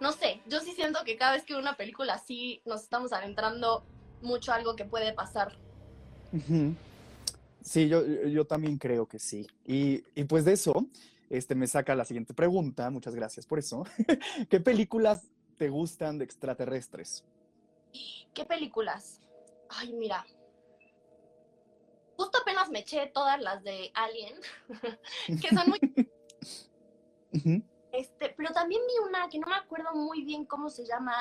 No sé, yo sí siento que cada vez que veo una película así nos estamos adentrando mucho a algo que puede pasar. Uh -huh. Sí, yo, yo también creo que sí. Y, y pues de eso, este me saca la siguiente pregunta, muchas gracias por eso. ¿Qué películas te gustan de extraterrestres? ¿Qué películas? Ay, mira. Justo apenas me eché todas las de Alien, que son muy... uh -huh. este, pero también vi una que no me acuerdo muy bien cómo se llama,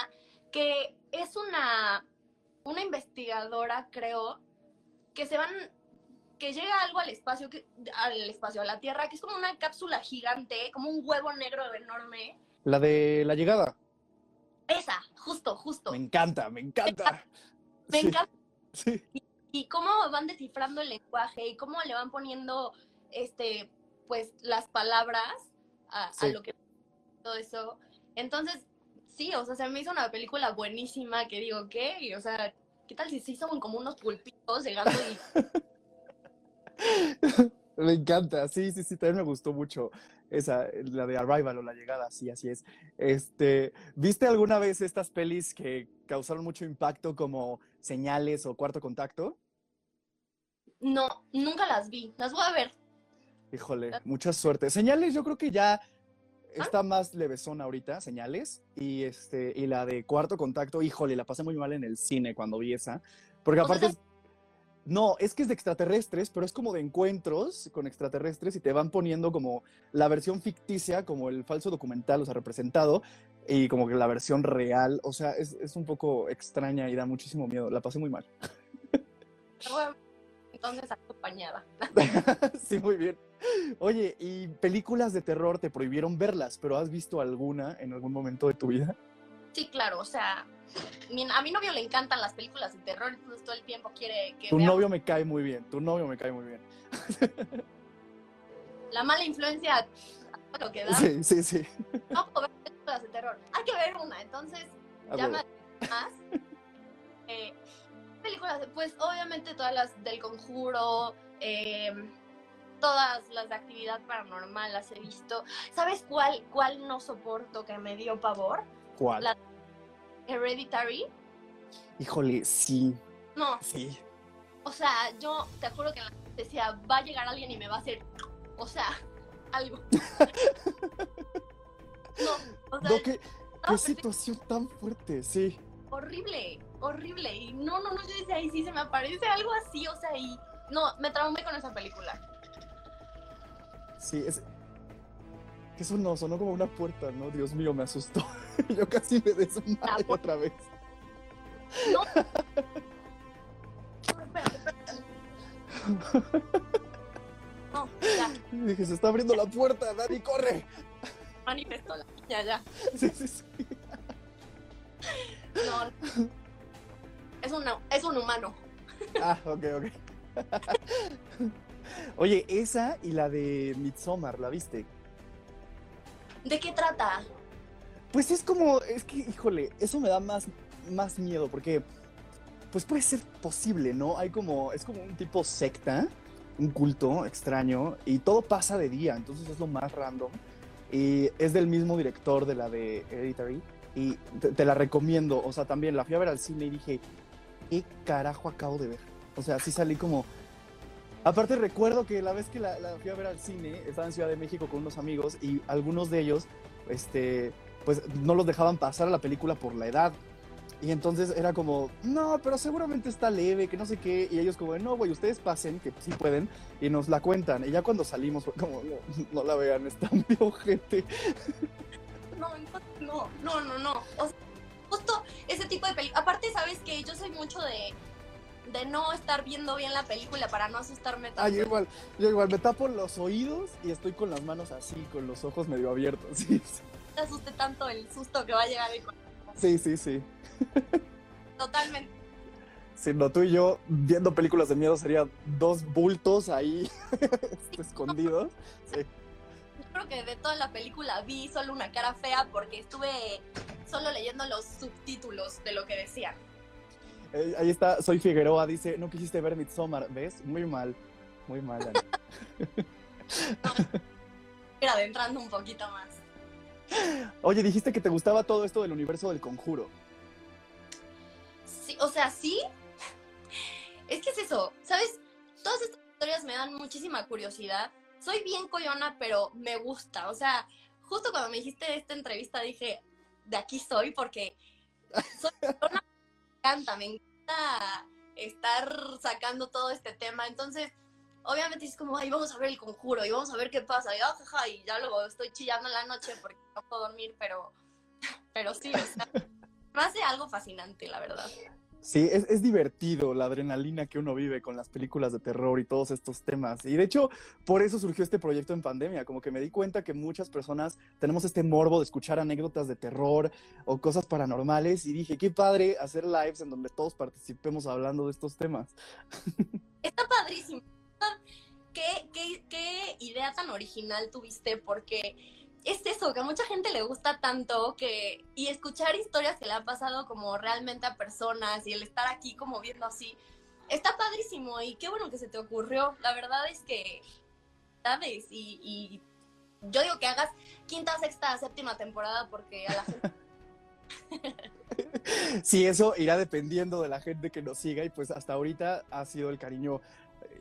que es una, una investigadora, creo, que se van, que llega algo al espacio, que, al espacio, a la Tierra, que es como una cápsula gigante, como un huevo negro enorme. La de la llegada. Esa, justo, justo. Me encanta, me encanta. Me Sí, encanta. sí. Y cómo van descifrando el lenguaje y cómo le van poniendo, este, pues, las palabras a, lo que todo eso. Entonces, sí, o sea, se me hizo una película buenísima que digo, ¿qué? O sea, ¿qué tal si sí son como unos pulpitos llegando y Me encanta, sí, sí, sí, también me gustó mucho esa, la de Arrival o la llegada, sí, así es. Este, ¿viste alguna vez estas pelis que causaron mucho impacto como Señales o Cuarto Contacto? no, nunca las vi, las voy a ver. Híjole, mucha suerte. Señales, yo creo que ya ¿Ah? está más levesón ahorita, Señales, y este, y la de Cuarto Contacto, híjole, la pasé muy mal en el cine cuando vi esa, porque aparte es- no, es que es de extraterrestres, pero es como de encuentros con extraterrestres y te van poniendo como la versión ficticia, como el falso documental, o sea, representado, y como que la versión real, o sea, es, es un poco extraña y da muchísimo miedo, la pasé muy mal. Entonces, acompañada. sí, muy bien. Oye, ¿y películas de terror te prohibieron verlas, pero has visto alguna en algún momento de tu vida? Sí, claro, o sea, a mi novio le encantan las películas de terror, entonces todo el tiempo quiere que Tu novio me cae muy bien, tu novio me cae muy bien. la mala influencia a lo que da. Sí, sí, sí. No puedo ver películas de terror. Hay que ver una, entonces A ya me más. Eh, películas, pues obviamente todas las del conjuro, eh, todas las de actividad paranormal las he visto. ¿Sabes cuál, cuál no soporto que me dio pavor? ¿Cuál? La- Hereditary. Híjole, sí, No, sí. o sea, yo te juro que decía, va a llegar alguien y me va a hacer, o sea, algo. no, o sea, No, qué, qué situación tan fuerte, sí. horrible, horrible. Y no, no, no, yo decía, ahí sí se me aparece algo así, o sea, y no, me traumé con esa película. Sí, es. Que sonó, sonó como una puerta, ¿no? Dios mío, me asustó. Yo casi me puerta. otra vez. No. Espérate, espérate. No, ya, dije, se está abriendo la puerta, Dani, corre. Manifestó la ya, ya. Sí, sí, sí. No. Es, una, es un humano. Ah, ok, ok. Oye, esa y la de Midsommar, ¿la viste? ¿De qué trata? Pues es como, es que, híjole, eso me da más, más miedo, porque, pues puede ser posible, ¿no? Hay como, es como un tipo secta, un culto extraño, y todo pasa de día, entonces es lo más random. Y es del mismo director de la de Hereditary, y te, la recomiendo, o sea, también la fui a ver al cine y dije, ¿qué carajo acabo de ver? O sea, sí salí como... Aparte recuerdo que la vez que la, la fui a ver al cine, estaba en Ciudad de México con unos amigos y algunos de ellos, este, pues no los dejaban pasar a la película por la edad. Y entonces era como, no, pero seguramente está leve, que no sé qué. Y ellos como, no, güey, ustedes pasen, que sí pueden, y nos la cuentan. Y ya cuando salimos fue como, no, no la vean, está muy ojete. No, entonces, no, no, no, no. O sea, justo ese tipo de película. Aparte, sabes que yo soy mucho de, de no estar viendo bien la película para no asustarme tanto. Ah, yo igual, yo igual, me tapo los oídos y estoy con las manos así, con los ojos medio abiertos. Sí, te asuste tanto el susto que va a llegar. sí, sí. sí. Totalmente. Si no, tú y yo viendo películas de miedo sería dos bultos ahí escondidos. Sí. Yo creo que de toda la película vi solo una cara fea porque estuve solo leyendo los subtítulos de lo que decía. Eh, ahí está, soy Figueroa, dice, no quisiste ver Midsommar, ¿ves? Muy mal, muy mal. Dani. Ir adentrando un poquito más. Oye, dijiste que te gustaba todo esto del universo del conjuro. Sí, o sea, sí. Es que es eso, ¿sabes? Todas estas historias me dan muchísima curiosidad. Soy bien coyona, pero me gusta. O sea, justo cuando me dijiste esta entrevista dije, de aquí soy porque soy coyona, me encanta, me encanta estar sacando todo este tema. Entonces, obviamente es como, ay, vamos a ver el conjuro y vamos a ver qué pasa. Y, ah, y ya luego estoy chillando en la noche porque no puedo dormir, pero, pero sí, o sea, hace algo fascinante, la verdad. Sí, es, es, divertido la adrenalina que uno vive con las películas de terror y todos estos temas. Y de hecho, por eso surgió este proyecto en pandemia, como que me di cuenta que muchas personas tenemos este morbo de escuchar anécdotas de terror o cosas paranormales y dije, qué padre hacer lives en donde todos participemos hablando de estos temas. Está padrísimo. ¿Qué, qué, qué idea tan original tuviste? Porque es eso, que a mucha gente le gusta tanto que, y escuchar historias que le han pasado como realmente a personas y el estar aquí como viendo así, está padrísimo y qué bueno que se te ocurrió. La verdad es que, ¿sabes? Y, y yo digo que hagas quinta, sexta, séptima temporada porque a la gente... Sí, eso irá dependiendo de la gente que nos siga y pues hasta ahorita ha sido el cariño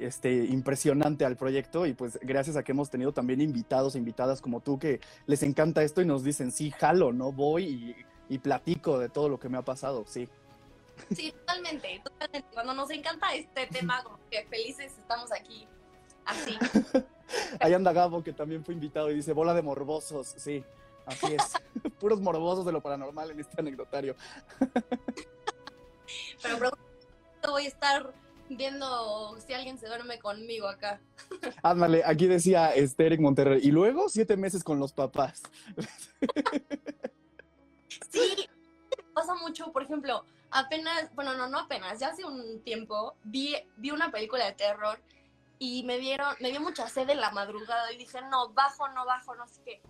este, impresionante al proyecto y pues gracias a que hemos tenido también invitados e invitadas como tú que les encanta esto y nos dicen, sí, jalo, ¿no? Voy y, y platico de todo lo que me ha pasado, sí. Sí, totalmente, totalmente. Cuando nos encanta este tema, como que felices estamos aquí, así. Ahí anda Gabo, que también fue invitado y dice, bola de morbosos, sí, así es. Puros morbosos de lo paranormal en este anecdotario. Pero, pero voy a estar viendo si alguien se duerme conmigo acá. Ándale, aquí decía este Eric Monterrey. Y luego siete meses con los papás. Sí, pasa mucho, por ejemplo, apenas, bueno, no, no apenas, ya hace un tiempo vi, vi una película de terror y me dieron, me dio mucha sed en la madrugada y dije, no, bajo, no bajo, no sé qué.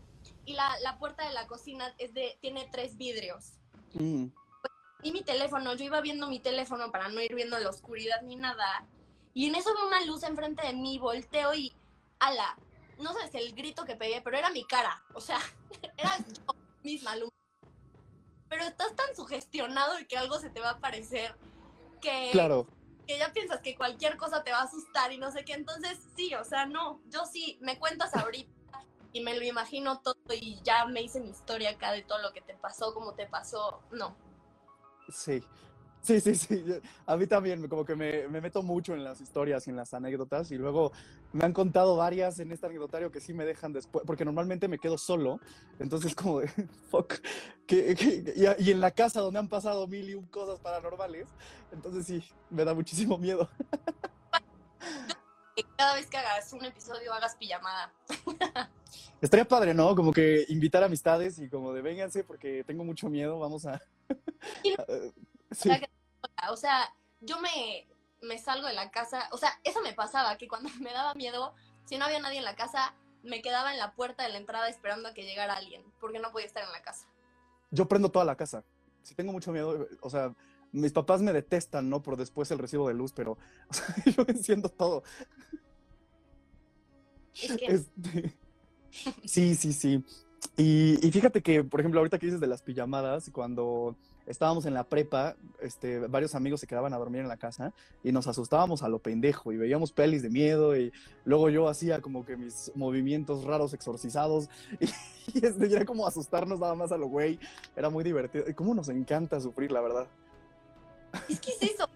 Y la, la puerta de la cocina es de, tiene tres vidrios. Mm. Y mi teléfono, yo iba viendo mi teléfono para no ir viendo la oscuridad ni nada. Y en eso veo una luz enfrente de mí, volteo y, ala, no sabes el grito que pegué, pero era mi cara. O sea, era yo misma luz. Pero estás tan sugestionado de que algo se te va a aparecer que, Claro. que ya piensas que cualquier cosa te va a asustar y no sé qué. Entonces, sí, o sea, no, yo sí, me cuentas ahorita y me lo imagino todo y ya me hice mi historia acá de todo lo que te pasó, cómo te pasó. No, Sí. Sí, sí, sí. A mí también, como que me, me meto mucho en las historias y en las anécdotas y luego me han contado varias en este anecdotario que sí me dejan después, porque normalmente me quedo solo, entonces como de, fuck, y, y en la casa donde han pasado mil y un cosas paranormales, entonces sí, me da muchísimo miedo. cada vez que hagas un episodio hagas pijamada. Estaría padre, ¿no? Como que invitar amistades y como de vénganse porque tengo mucho miedo, vamos a... Eh, sí. O sea, yo me, me salgo de la casa, o sea, eso me pasaba, que cuando me daba miedo, si no había nadie en la casa, me quedaba en la puerta de la entrada esperando a que llegara alguien, porque no podía estar en la casa. Yo prendo toda la casa. Si tengo mucho miedo, o sea, mis papás me detestan, ¿no? Por después el recibo de luz, pero o sea, yo enciendo todo. Es que Este, Sí, sí, sí. Y, y fíjate que, por ejemplo, ahorita que dices de las pijamadas, cuando estábamos en la prepa, este, varios amigos se quedaban a dormir en la casa y nos asustábamos a lo pendejo y veíamos pelis de miedo y luego yo hacía como que mis movimientos raros exorcizados y, y este, era como asustarnos nada más a lo güey. Era muy divertido. Y cómo nos encanta sufrir, la verdad. es, que es eso,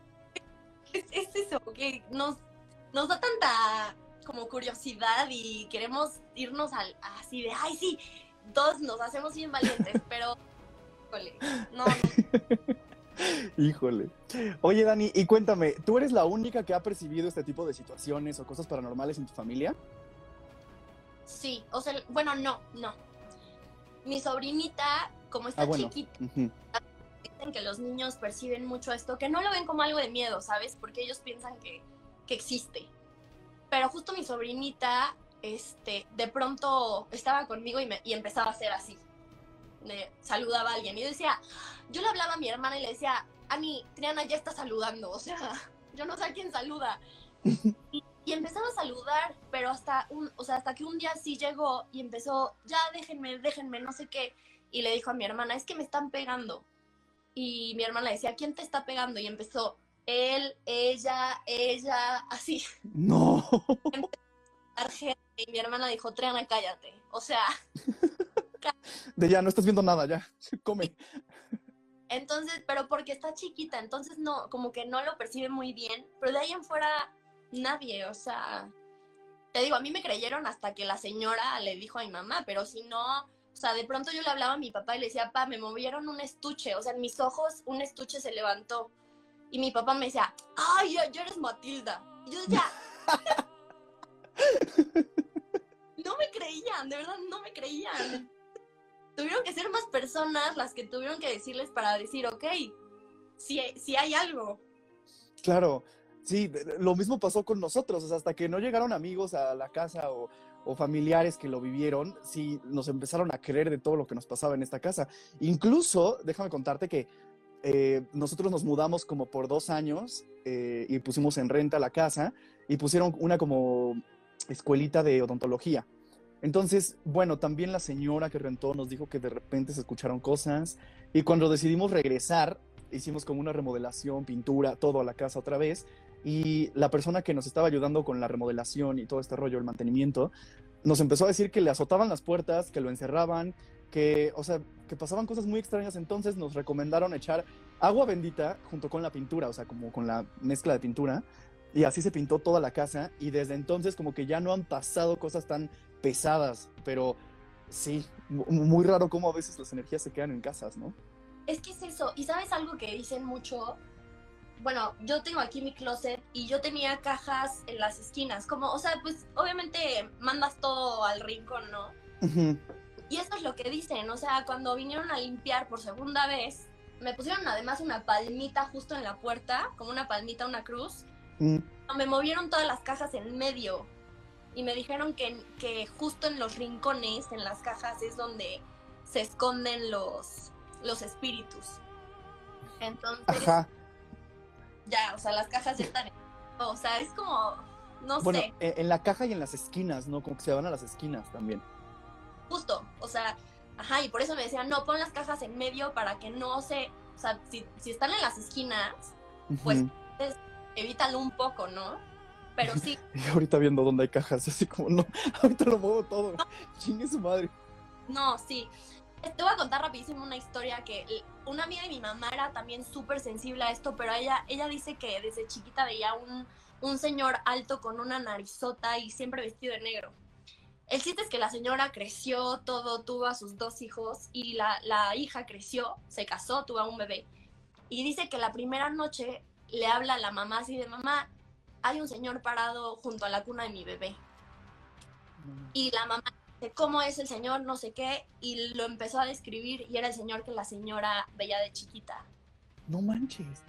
es, es eso, que nos, nos da tanta como curiosidad y queremos irnos al, así de, ay, sí, todos nos hacemos bien valientes, pero, híjole, no, no, Híjole. Oye, Dani, y cuéntame, ¿tú eres la única que ha percibido este tipo de situaciones o cosas paranormales en tu familia? sí, o sea, bueno, no, no. Mi sobrinita, como está Ah, bueno. chiquita, dicen que los niños perciben mucho esto, que no lo ven como algo de miedo, ¿sabes? Porque ellos piensan que, que existe. Pero justo mi sobrinita, este, de pronto estaba conmigo y, me, y empezaba a hacer así. Le saludaba a alguien. Y yo decía, yo le hablaba a mi hermana y le decía, Ani, Triana ya está saludando. O sea, yo no sé a quién saluda. Y, y empezaba a saludar, pero hasta un, o sea, hasta que un día sí llegó y empezó, ya déjenme, déjenme, no sé qué. Y le dijo a mi hermana, es que me están pegando. Y mi hermana le decía, ¿quién te está pegando? Y empezó, él, ella, ella, así. No. Y mi hermana dijo, Triana, cállate. O sea, De ya, no estás viendo nada, ya. Come. entonces, pero porque está chiquita, entonces no, como que no lo percibe muy bien. Pero de ahí en fuera, nadie, o sea, te digo, a mí me creyeron hasta que la señora le dijo a mi mamá, pero si no, o sea, de pronto yo le hablaba a mi papá y le decía, papá, me movieron un estuche, o sea, en mis ojos un estuche se levantó. Y mi papá me decía, ay, ya, ya eres Matilda. Y yo decía, no me creían, de verdad no me creían. Tuvieron que ser más personas las que tuvieron que decirles para decir, ok, si, si hay algo. Claro, sí, lo mismo pasó con nosotros, o sea, hasta que no llegaron amigos a la casa o, o familiares que lo vivieron, sí nos empezaron a creer de todo lo que nos pasaba en esta casa. Incluso, déjame contarte que eh, nosotros nos mudamos como por dos años eh, y pusimos en renta la casa y pusieron una como escuelita de odontología. Entonces, bueno, también la señora que rentó nos dijo que de repente se escucharon cosas y cuando decidimos regresar, hicimos como una remodelación, pintura, todo a la casa otra vez y la persona que nos estaba ayudando con la remodelación y todo este rollo, el mantenimiento, nos empezó a decir que le azotaban las puertas, que lo encerraban, que, o sea, que pasaban cosas muy extrañas. Entonces nos recomendaron echar agua bendita junto con la pintura, o sea, como con la mezcla de pintura. Y así se pintó toda la casa. Y desde entonces como que ya no han pasado cosas tan pesadas. Pero sí, muy raro cómo a veces las energías se quedan en casas, ¿no? Es que es eso. Y sabes algo que dicen mucho bueno, yo tengo aquí mi closet y yo tenía cajas en las esquinas, como, o sea, pues obviamente mandas todo al rincón, ¿no? Y eso es lo que dicen, o sea, cuando vinieron a limpiar por segunda vez, me pusieron además una palmita justo en la puerta, como una palmita, una cruz. Mm. Me movieron todas las cajas en medio y me dijeron que, que justo en los rincones, en las cajas, es donde se esconden los, los espíritus. Entonces, ya, o sea, las cajas ya están. O sea, es como, no bueno, sé. En la caja y en las esquinas, ¿no? Como que se van a las esquinas también. Justo, o sea, ajá, y por eso me decían, no, pon las cajas en medio para que no se, o sea, si, si están en las esquinas, pues evítalo un poco, ¿no? Pero sí. y ahorita viendo dónde hay cajas, así como, no, ahorita lo muevo todo. Chingue su madre. No, sí. Te voy a contar rapidísimo una historia que una amiga de mi mamá era también súper sensible a esto, pero ella, ella dice que desde chiquita veía un, un señor alto con una narizota y siempre vestido de negro. El chiste es que la señora creció, todo, tuvo a sus dos hijos y la, la hija creció, se casó, tuvo a un bebé. Y dice que la primera noche le habla a la mamá así de mamá, hay un señor parado junto a la cuna de mi bebé. Y la mamá cómo es el señor, no sé qué, y lo empezó a describir y era el señor que la señora veía de chiquita. No manches.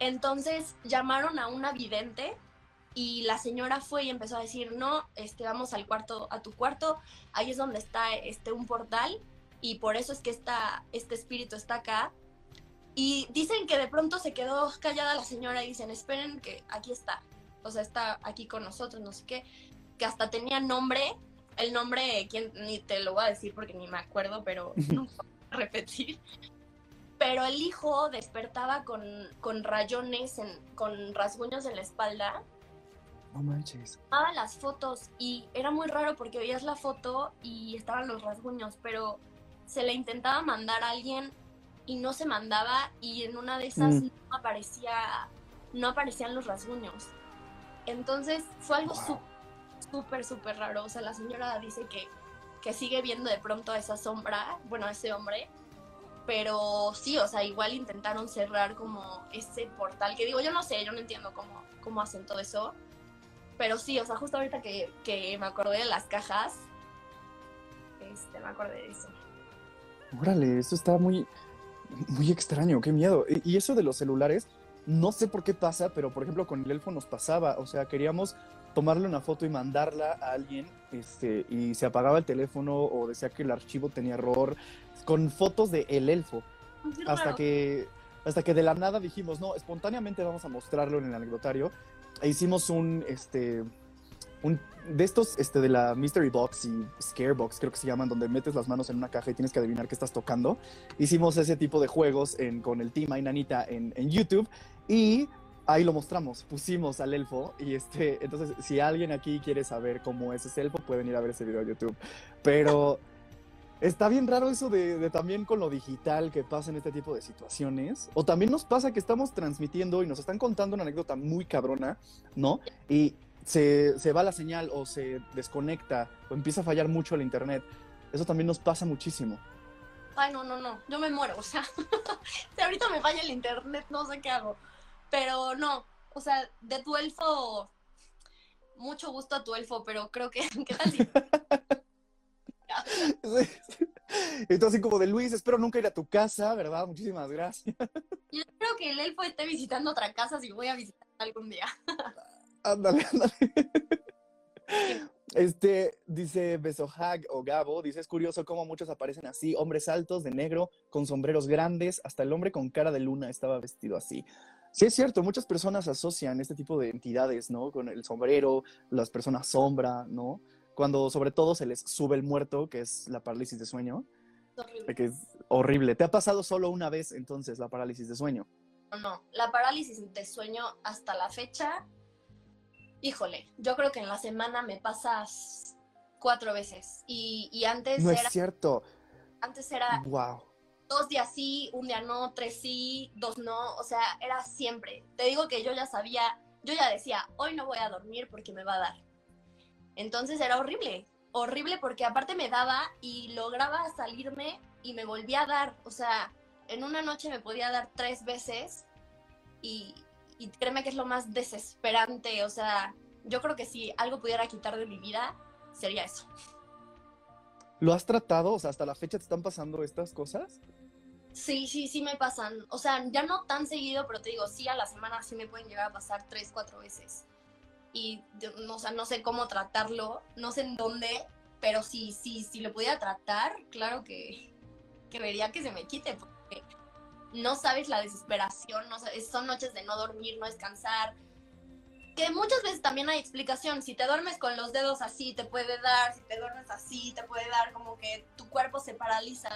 Entonces llamaron a una vidente y la señora fue y empezó a decir, no, este, vamos al cuarto, a tu cuarto, ahí es donde está este, un portal y por eso es que está, este espíritu está acá. Y dicen que de pronto se quedó callada la señora y dicen, esperen que aquí está, o sea, está aquí con nosotros, no sé qué, que hasta tenía nombre el nombre, ¿quién? ni te lo voy a decir porque ni me acuerdo, pero no puedo repetir. Pero el hijo despertaba con, con rayones, en, con rasguños en la espalda. No manches. Tomaba las fotos y era muy raro porque veías la foto y estaban los rasguños, pero se le intentaba mandar a alguien y no se mandaba y en una de esas mm. no aparecía, no aparecían los rasguños. Entonces fue algo súper súper, súper raro. O sea, la señora dice que, que sigue viendo de pronto a esa sombra, bueno, a ese hombre. Pero sí, o sea, igual intentaron cerrar como ese portal, que digo, yo no sé, yo no entiendo cómo, cómo hacen todo eso. Pero sí, o sea, justo ahorita que, que me acordé de las cajas, este, me acordé de eso. Órale, eso está muy, muy extraño, qué miedo. Y eso de los celulares, no sé por qué pasa, pero por ejemplo con el elfo nos pasaba, o sea, queríamos tomarle una foto y mandarla a alguien, este, y se apagaba el teléfono o decía que el archivo tenía error, con fotos de el elfo. hasta que, hasta que de la nada dijimos, no, espontáneamente vamos a mostrarlo en el anecdotario. Hicimos un, este, un, de estos, este, de la Mystery Box y Scare Box, creo que se llaman, donde metes las manos en una caja y tienes que adivinar qué estás tocando. Hicimos ese tipo de juegos en, con el team Ainanita en, en YouTube y ahí lo mostramos, pusimos al elfo y este, entonces si alguien aquí quiere saber cómo es ese elfo, pueden ir a ver ese video a YouTube. Pero está bien raro eso de, también con lo digital que pasa en este tipo de situaciones. O también nos pasa que estamos transmitiendo y nos están contando una anécdota muy cabrona, ¿no? Y se, se va la señal o se desconecta o empieza a fallar mucho el internet. Eso también nos pasa muchísimo. Ay, no, no, no, yo me muero, o sea, si ahorita me falla el internet, no sé qué hago. Pero no, o sea, de tu elfo, mucho gusto a tu elfo, pero creo que, ¿qué tal si? Entonces, como de Luis, espero nunca ir a tu casa, ¿verdad? Muchísimas gracias. Yo creo que el elfo esté visitando otra casa si voy a visitar algún día. Ándale, ándale. Este, dice Besohag o Gabo, dice, es curioso cómo muchos aparecen así, hombres altos, de negro, con sombreros grandes, hasta el hombre con cara de luna estaba vestido así. Sí, es cierto, muchas personas asocian este tipo de entidades, ¿no? Con el sombrero, las personas sombra, ¿no? Cuando sobre todo se les sube el muerto, que es la parálisis de sueño, Horrible. que es horrible. ¿Te ha pasado solo una vez entonces la parálisis de sueño? No, no, la parálisis de sueño hasta la fecha, híjole, yo creo que en la semana me pasas cuatro veces. Y, y antes No era, es cierto. antes era Wow. dos días sí, un día no, tres sí, dos no, o sea, era siempre. Te digo que yo ya sabía, yo ya decía, hoy no voy a dormir porque me va a dar. Entonces era horrible, horrible porque aparte me daba y lograba salirme y me volvía a dar, o sea, en una noche me podía dar tres veces y, y créeme que es lo más desesperante, o sea, yo creo que si algo pudiera quitar de mi vida, sería eso. ¿Lo has tratado? O sea, hasta la fecha te están pasando estas cosas. Sí, sí, sí me pasan. O sea, ya no tan seguido, pero te digo, sí, a la semana sí me pueden llegar a pasar tres, cuatro veces. Y, no, sé cómo tratarlo, no sé en dónde, pero sí, sí, si lo pudiera tratar, claro que, que vería que se me quite, porque no sabes la desesperación, no sabes- son noches de no dormir, no descansar. Que muchas veces también hay explicación. Si te duermes con los dedos así, te puede dar. Si te duermes así, te puede dar. Como que tu cuerpo se paraliza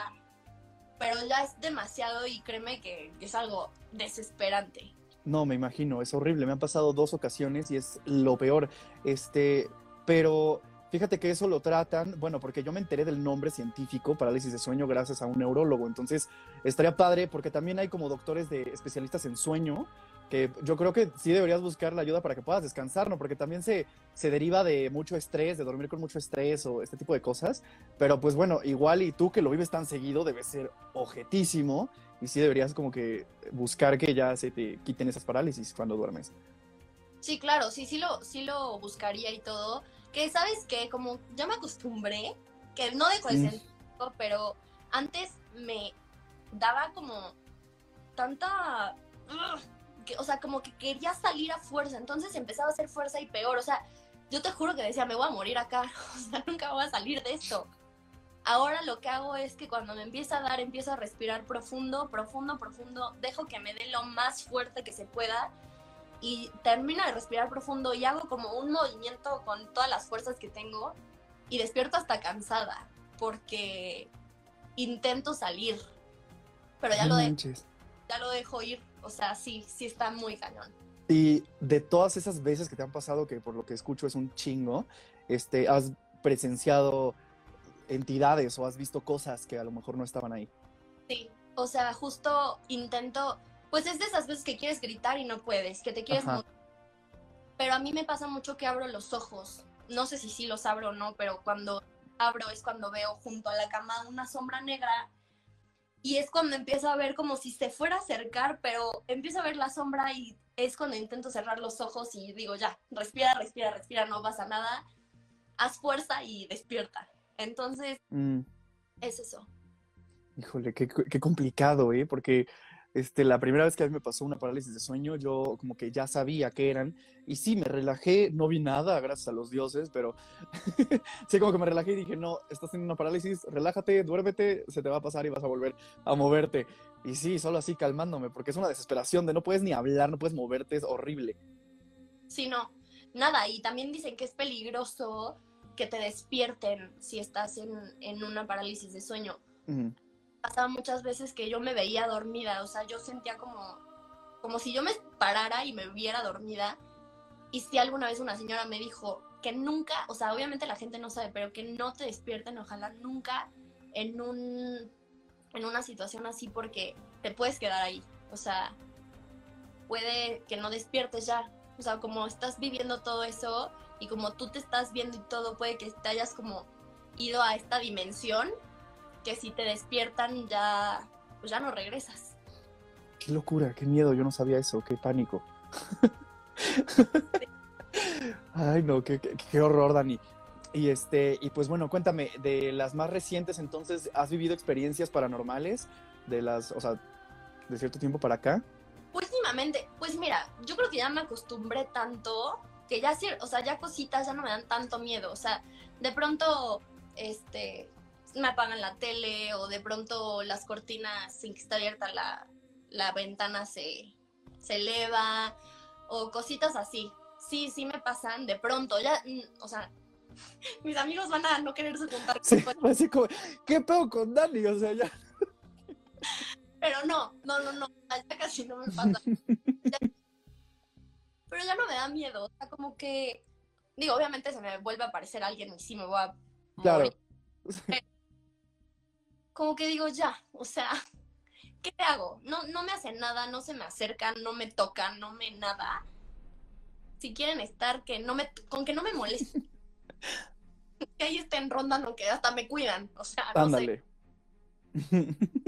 pero ya es demasiado y créeme que es algo desesperante. No, me imagino, es horrible. Me han pasado dos ocasiones y es lo peor. Este, pero fíjate que eso lo tratan, bueno, porque yo me enteré del nombre científico, parálisis de sueño, gracias a un neurólogo. Entonces, estaría padre porque también hay como doctores de especialistas en sueño que yo creo que sí deberías buscar la ayuda para que puedas descansar, ¿no? Porque también se, se deriva de mucho estrés, de dormir con mucho estrés o este tipo de cosas. Pero pues bueno, igual y tú que lo vives tan seguido debe ser objetísimo y sí deberías como que buscar que ya se te quiten esas parálisis cuando duermes. Sí, claro, sí, sí lo, sí lo buscaría y todo. Que sabes que como ya me acostumbré, que no dejo de Mm. sentirlo, pero antes me daba como tanta... que, o sea, como que quería salir a fuerza, entonces empezaba a hacer fuerza y peor. O sea, yo te juro que decía, me voy a morir acá, o sea, nunca voy a salir de esto. Ahora lo que hago es que cuando me empieza a dar, empiezo a respirar profundo, profundo, profundo, dejo que me dé lo más fuerte que se pueda y termino de respirar profundo y hago como un movimiento con todas las fuerzas que tengo y despierto hasta cansada porque intento salir, pero ya, No lo, de- manches. ya lo dejo ir, o sea, sí, sí está muy cañón. Y de todas esas veces que te han pasado, que por lo que escucho es un chingo, este, has presenciado entidades o has visto cosas que a lo mejor no estaban ahí. Sí, o sea, justo intento, pues es de esas veces que quieres gritar y no puedes, que te quieres. Pero a mí me pasa mucho que abro los ojos. No sé si sí los abro o no, pero cuando abro es cuando veo junto a la cama una sombra negra y es cuando empiezo a ver como si se fuera a acercar, pero empiezo a ver la sombra y es cuando intento cerrar los ojos y digo, ya, respira, respira, respira, no pasa nada, haz fuerza y despierta. Entonces, Mm, es eso. híjole, qué, qué complicado, ¿eh? Porque este, la primera vez que a mí me pasó una parálisis de sueño, yo como que ya sabía qué eran. Y sí, me relajé, no vi nada, gracias a los dioses, pero sí, como que me relajé y dije, no, estás en una parálisis, relájate, duérmete, se te va a pasar y vas a volver a moverte. Y sí, solo así calmándome, porque es una desesperación de no puedes ni hablar, no puedes moverte, es horrible. Sí, no, nada. Y también dicen que es peligroso que te despierten si estás en, en una parálisis de sueño. Ujú. Pasaba muchas veces que yo me veía dormida, o sea, yo sentía como, como si yo me parara y me viera dormida. Y si alguna vez una señora me dijo que nunca, o sea, obviamente la gente no sabe, pero que no te despierten, ojalá nunca en un en una situación así porque te puedes quedar ahí. O sea, puede que no despiertes ya. O sea, como estás viviendo todo eso y como tú te estás viendo y todo, puede que te hayas como ido a esta dimensión que si te despiertan ya, pues ya no regresas. Qué locura, qué miedo, yo no sabía eso, qué pánico. Ay, no, qué, qué, qué horror, Dani. Y este, y pues bueno, cuéntame, de las más recientes, entonces, ¿has vivido experiencias paranormales? De las, o sea, de cierto tiempo para acá. Últimamente, pues mira, yo creo que ya me acostumbré tanto que ya, o sea, ya cositas ya no me dan tanto miedo. O sea, de pronto, este, me apagan la tele o de pronto las cortinas sin que esté abierta la, la ventana se, se eleva o cositas así. Sí, sí me pasan de pronto. Ya, mm, o sea, mis amigos van a no quererse juntar Sí, así como, ¿qué pedo con Dani? O sea, ya. pero no, no, no, no, ya casi no me pasa. Ya- pero ya no me da miedo, o sea, como que, digo, obviamente se me vuelve a aparecer alguien y sí me voy a Claro. Como que digo, ya, o sea, ¿qué hago? No, no me hacen nada, no se me acercan, no me tocan, no me nada. Si quieren estar, que no me, con que no me molesten. que ahí estén rondando, que hasta me cuidan, o sea, no sé. Ándale.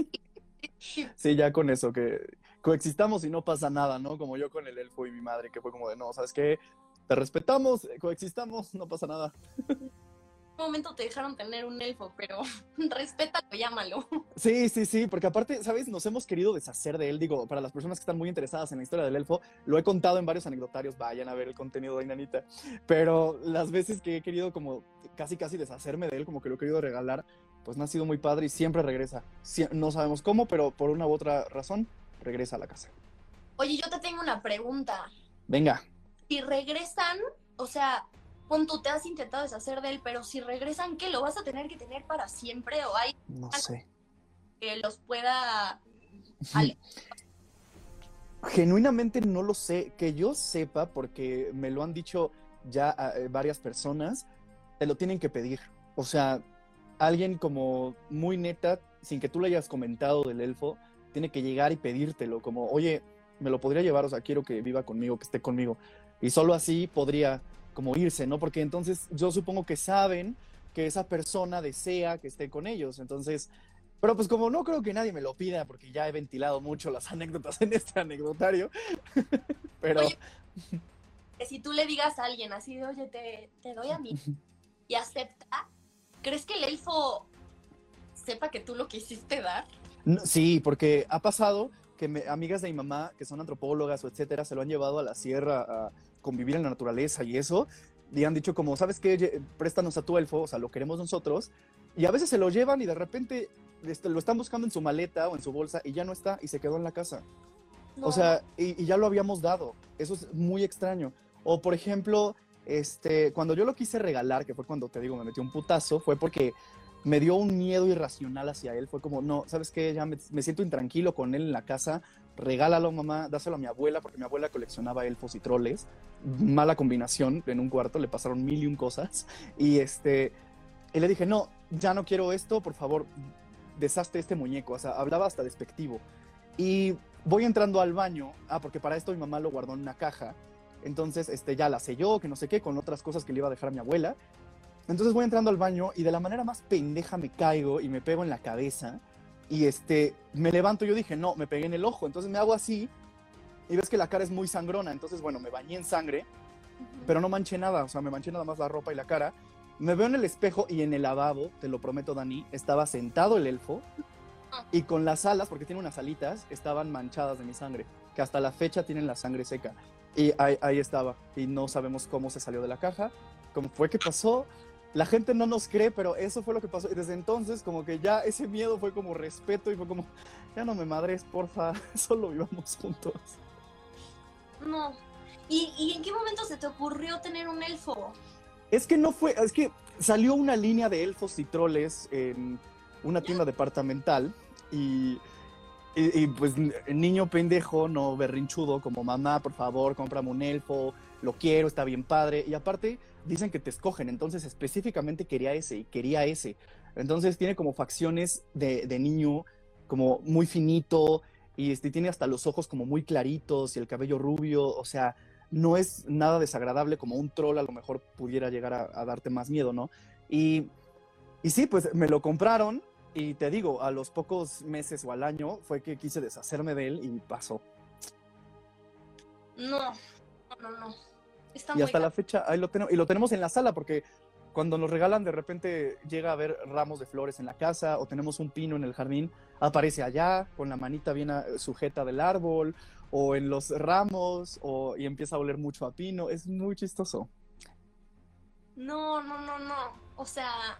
Sí, ya con eso, que coexistamos y no pasa nada, ¿no? Como yo con el elfo y mi madre, que fue como de, no, ¿sabes qué? Te respetamos, coexistamos, no pasa nada. un momento te dejaron tener un elfo, pero respétalo, llámalo. Sí, sí, sí, porque aparte, ¿sabes? Nos hemos querido deshacer de él. Digo, para las personas que están muy interesadas en la historia del elfo, lo he contado en varios anecdotarios, vayan a ver el contenido de Inanita. Pero las veces que he querido como casi, casi deshacerme de él, como que lo he querido regalar, pues no ha sido muy padre y siempre regresa. Sie- no sabemos cómo, pero por una u otra razón, regresa a la casa. Oye, yo te tengo una pregunta. Venga. Si regresan, o sea, pon tú, te has intentado deshacer de él, pero si regresan, ¿qué? ¿Lo vas a tener que tener para siempre o hay No sé. que los pueda... Genuinamente no lo sé. Que yo sepa, porque me lo han dicho ya eh, varias personas, te lo tienen que pedir. O sea, alguien como muy neta, sin que tú le hayas comentado del elfo, tiene que llegar y pedírtelo, como, oye, me lo podría llevar, o sea, quiero que viva conmigo, que esté conmigo. Y solo así podría como irse, ¿no? Porque entonces yo supongo que saben que esa persona desea que esté con ellos. Entonces, pero pues como no creo que nadie me lo pida, porque ya he ventilado mucho las anécdotas en este anecdotario, pero Oye, que si tú le digas a alguien así de, oye, te, te doy a mí y acepta, ¿crees que el elfo sepa que tú lo quisiste dar? Sí, porque ha pasado que me- amigas de mi mamá, que son antropólogas o etcétera, se lo han llevado a la sierra a convivir en la naturaleza y eso, y han dicho como, ¿sabes qué? Préstanos a tu elfo, o sea, lo queremos nosotros, y a veces se lo llevan y de repente este, lo están buscando en su maleta o en su bolsa y ya no está y se quedó en la casa. No. O sea, y, y ya lo habíamos dado. Eso es muy extraño. O por ejemplo, este, cuando yo lo quise regalar, que fue cuando te digo, me metió un putazo, fue porque me dio un miedo irracional hacia él. Fue como, no, ¿sabes qué? Ya me, siento intranquilo con él en la casa. Regálalo, mamá, dáselo a mi abuela, porque mi abuela coleccionaba elfos y troles. Mala combinación en un cuarto, le pasaron mil y un cosas. Y este, y le dije, no, ya no quiero esto, por favor, deshazte este muñeco. O sea, hablaba hasta despectivo. Y voy entrando al baño, ah, porque para esto mi mamá lo guardó en una caja. Entonces, este, ya la selló, que no sé qué, con otras cosas que le iba a dejar a mi abuela. Entonces voy entrando al baño y de la manera más pendeja me caigo y me pego en la cabeza. Y este, me levanto yo dije, no, me pegué en el ojo. Entonces me hago así y ves que la cara es muy sangrona. Entonces, bueno, me bañé en sangre, pero no manché nada. O sea, me manché nada más la ropa y la cara. Me veo en el espejo y en el lavabo, te lo prometo, Dani, estaba sentado el elfo y con las alas, porque tiene unas alitas, estaban manchadas de mi sangre, que hasta la fecha tienen la sangre seca. Y ahí, ahí estaba, y no sabemos cómo se salió de la caja, cómo fue que pasó. La gente no nos cree, pero eso fue lo que pasó. Y desde entonces, como que ya ese miedo fue como respeto y fue como, ya no me madres, porfa, solo vivamos juntos. No. ¿Y, ¿Y en qué momento se te ocurrió tener un elfo? Es que no fue, es que salió una línea de elfos y troles en una tienda departamental y, y, y, pues niño pendejo, no berrinchudo, como mamá, por favor, cómprame un elfo, lo quiero, está bien padre. Y aparte dicen que te escogen, entonces específicamente quería ese y quería ese. Entonces tiene como facciones de, de niño, como muy finito, y este, tiene hasta los ojos como muy claritos y el cabello rubio, o sea, no es nada desagradable como un troll a lo mejor pudiera llegar a, a darte más miedo, ¿no? Y y sí, pues me lo compraron y te digo, a los pocos meses o al año fue que quise deshacerme de él y pasó. No, no, no. Está y hasta la fecha ahí lo tenemos y lo tenemos en la sala porque cuando nos regalan de repente llega a haber ramos de flores en la casa o tenemos un pino en el jardín, aparece allá con la manita bien ah, sujeta del árbol o en los ramos o y empieza a oler mucho a pino, es muy chistoso. No, no, no, no. O sea,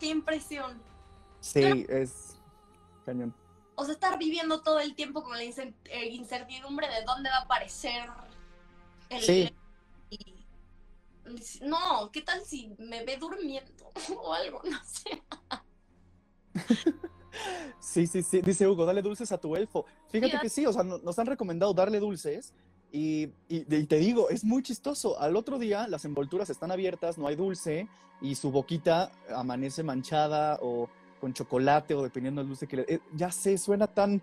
qué impresión. Sí, es cañón. O sea, estar viviendo todo el tiempo con la eh, incertidumbre de dónde va a aparecer el... Sí. y- No, ¿qué tal si me ve durmiendo o algo? No sé. Sí, sí, sí. Dice Hugo, dale dulces a tu elfo. Fíjate que sí, o sea, no- nos han recomendado darle dulces y, y- y te digo, es muy chistoso. Al otro día las envolturas están abiertas, no hay dulce y su boquita amanece manchada o con chocolate o dependiendo del dulce que le... eh, ya sé, suena tan,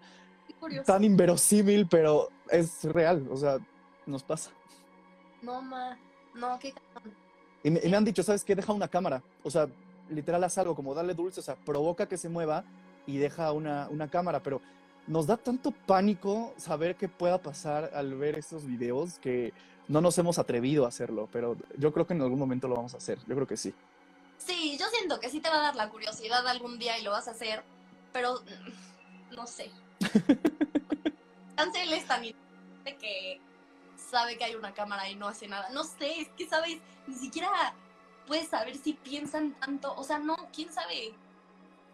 tan inverosímil, pero es real, o sea, nos pasa. No, ma. No, qué. Y me, y me han dicho, ¿sabes qué? Deja una cámara. O sea, literal haz algo como darle dulce, o sea, provoca que se mueva y deja una, una cámara. Pero nos da tanto pánico saber qué pueda pasar al ver estos videos que no nos hemos atrevido a hacerlo. Pero yo creo que en algún momento lo vamos a hacer. Yo creo que sí. Sí, yo siento que sí te va a dar la curiosidad algún día y lo vas a hacer, pero mm, no sé. Cancel es tan inocente que sabe que hay una cámara y no hace nada. No sé, es que sabes, ni siquiera puedes saber si piensan tanto. O sea, no, quién sabe.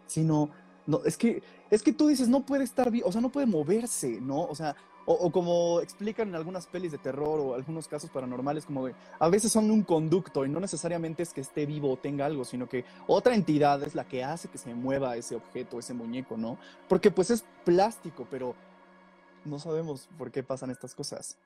Sí, no, no, es que, es que tú dices, no puede estar vivo, o sea, no puede moverse, ¿no? O sea, o, o como explican en algunas pelis de terror o algunos casos paranormales, como de, a veces son un conducto y no necesariamente es que esté vivo o tenga algo, sino que otra entidad es la que hace que se mueva ese objeto, ese muñeco, ¿no? Porque pues es plástico, pero no sabemos por qué pasan estas cosas.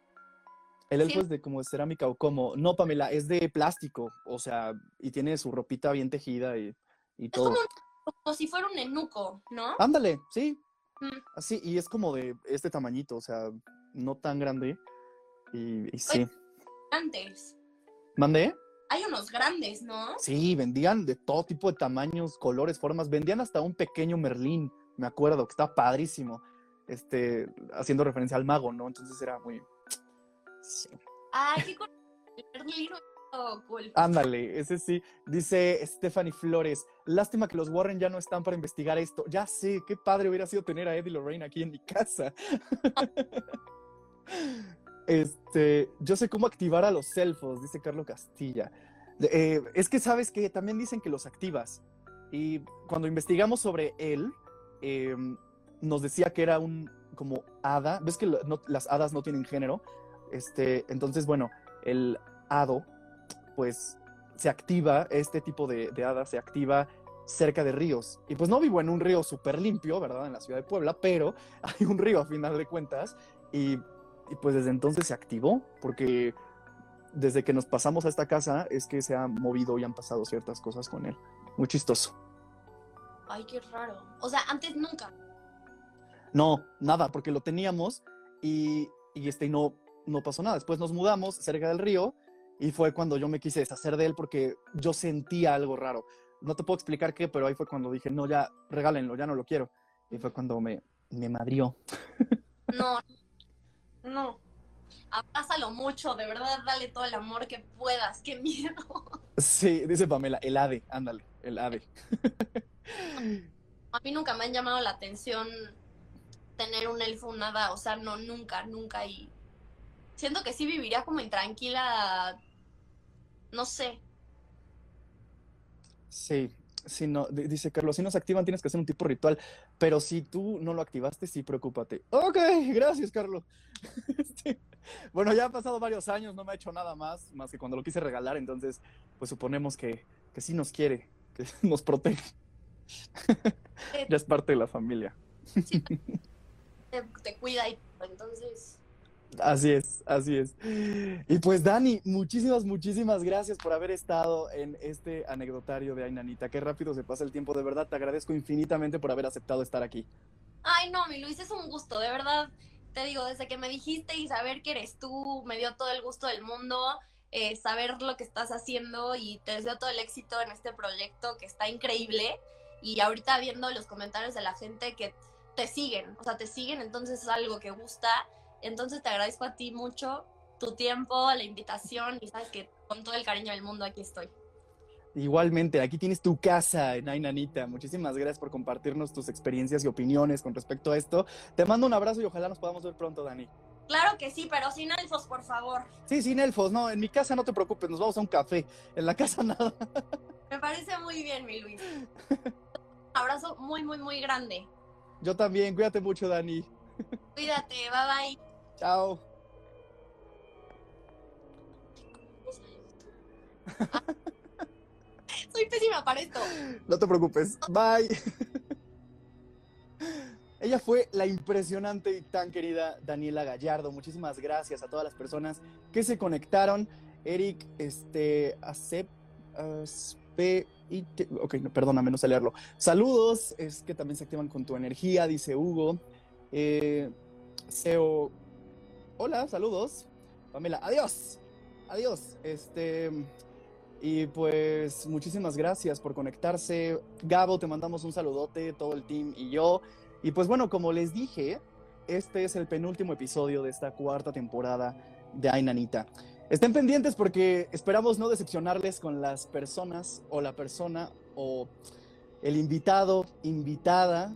El elfo Sí. es de como cerámica o como, no, Pamela, es de plástico, o sea, y tiene su ropita bien tejida y, y Es todo. como, un- como si fuera un enuco, ¿no? Ándale, sí. Mm. Así, y es como de este tamañito, o sea, no tan grande. Y, y sí. Antes. ¿Mandé? Hay unos grandes, ¿no? Sí, vendían de todo tipo de tamaños, colores, formas. Vendían hasta un pequeño Merlín, me acuerdo, que estaba padrísimo. Este, haciendo referencia al mago, ¿no? Entonces era muy. Sí. Ay, qué cool. Oh. Ándale, ese sí. Dice Stephanie Flores. Lástima que los Warren ya no están para investigar esto. Ya sé, qué padre hubiera sido tener a Eddie Lorraine aquí en mi casa. este, yo sé cómo activar a los elfos, dice Carlos Castilla. Eh, es que sabes que también dicen que los activas. Y cuando investigamos sobre él, eh, nos decía que era un como hada. ¿Ves que lo- no- las hadas no tienen género? Este, entonces, bueno, el hado, pues se activa, este tipo de, de hada se activa cerca de ríos. Y pues no vivo en un río súper limpio, ¿verdad? En la ciudad de Puebla, pero hay un río a final de cuentas. Y, y pues desde entonces se activó, porque desde que nos pasamos a esta casa es que se ha movido y han pasado ciertas cosas con él. Muy chistoso. Ay, qué raro. O sea, antes nunca. No, nada, porque lo teníamos y, y este, y no, no pasó nada. Después nos mudamos cerca del río y fue cuando yo me quise deshacer de él porque yo sentía algo raro. No te puedo explicar qué, pero ahí fue cuando dije, no, ya, regálenlo, ya no lo quiero. Y fue cuando me, me madrió. No, no. Abrázalo mucho, de verdad, dale todo el amor que puedas. Qué miedo. Sí, dice Pamela, el ave, ándale, el ave. A mí nunca me han llamado la atención tener un elfo, un hada. O sea, no, nunca, nunca. Y siento que sí viviría como intranquila. No sé. Sí, sí, no, di- dice Carlos, si no se activan tienes que hacer un tipo ritual, pero si tú no lo activaste, sí, preocúpate. Ok, gracias, Carlos. Este, bueno, ya han pasado varios años, no me ha hecho nada más, más que cuando lo quise regalar, entonces, pues suponemos que, que sí nos quiere, que nos protege. Ya es parte de la familia. Te, te cuida y entonces. Así es, así es. Y pues Dani, muchísimas, muchísimas gracias por haber estado en este anecdotario de Ainanita. Qué rápido se pasa el tiempo, de verdad, te agradezco infinitamente por haber aceptado estar aquí. Ay, no, mi Luis, es un gusto, de verdad. Te digo, desde que me dijiste y saber que eres tú, me dio todo el gusto del mundo. eh, saber lo que estás haciendo y te deseo todo el éxito en este proyecto que está increíble. Y ahorita viendo los comentarios de la gente que te siguen, o sea, te siguen, entonces es algo que gusta. Entonces te agradezco a ti mucho tu tiempo, la invitación y sabes que con todo el cariño del mundo aquí estoy. Igualmente, aquí tienes tu casa, Nainanita. Muchísimas gracias por compartirnos tus experiencias y opiniones con respecto a esto. Te mando un abrazo y ojalá nos podamos ver pronto, Dani. Claro que sí, pero sin elfos, por favor. Sí, sin elfos, no, en mi casa no te preocupes, nos vamos a un café. En la casa nada. Me parece muy bien, mi Luis. Un abrazo muy, muy, muy grande. Yo también, cuídate mucho, Dani. Cuídate, bye bye. Chao. Soy pésima para esto. No te preocupes. Bye. Ella fue la impresionante y tan querida Daniela Gallardo. Muchísimas gracias a todas las personas que se conectaron. Eric, este, acep, ok, no, perdóname, no sé leerlo. Saludos, es que también se activan con tu energía, dice Hugo. Eh, Seo, hola, saludos. Pamela, adiós, adiós. Este, y pues muchísimas gracias por conectarse. Gabo, te mandamos un saludote, todo el team y yo. Y pues bueno, como les dije, este es el penúltimo episodio de esta cuarta temporada de Ay Nanita. Estén pendientes porque esperamos no decepcionarles con las personas o la persona o el invitado, invitada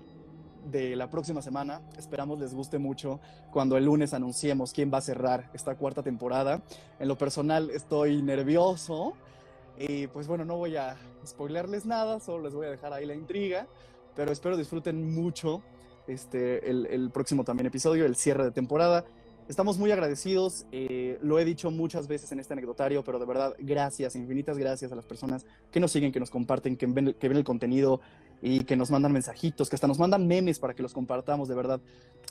de la próxima semana. Esperamos les guste mucho cuando el lunes anunciemos quién va a cerrar esta cuarta temporada. En lo personal estoy nervioso y pues bueno, no voy a spoilerles nada, solo les voy a dejar ahí la intriga, pero espero disfruten mucho este, el, el próximo también episodio, el cierre de temporada. Estamos muy agradecidos, eh, lo he dicho muchas veces en este anecdotario, pero de verdad, gracias, infinitas gracias a las personas que nos siguen, que nos comparten, que ven, que ven el contenido y que nos mandan mensajitos, que hasta nos mandan memes para que los compartamos, de verdad.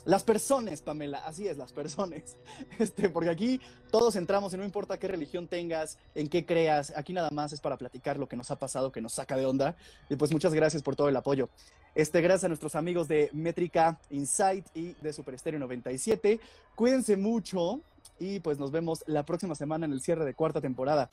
Las personas, Pamela, así es, las personas. Este, porque aquí todos entramos y no importa qué religión tengas, en qué creas, aquí nada más es para platicar lo que nos ha pasado, que nos saca de onda. Y pues muchas gracias por todo el apoyo. Este, gracias a nuestros amigos de Métrica Insight y de Super Estéreo 97. Cuídense mucho y pues nos vemos la próxima semana en el cierre de cuarta temporada.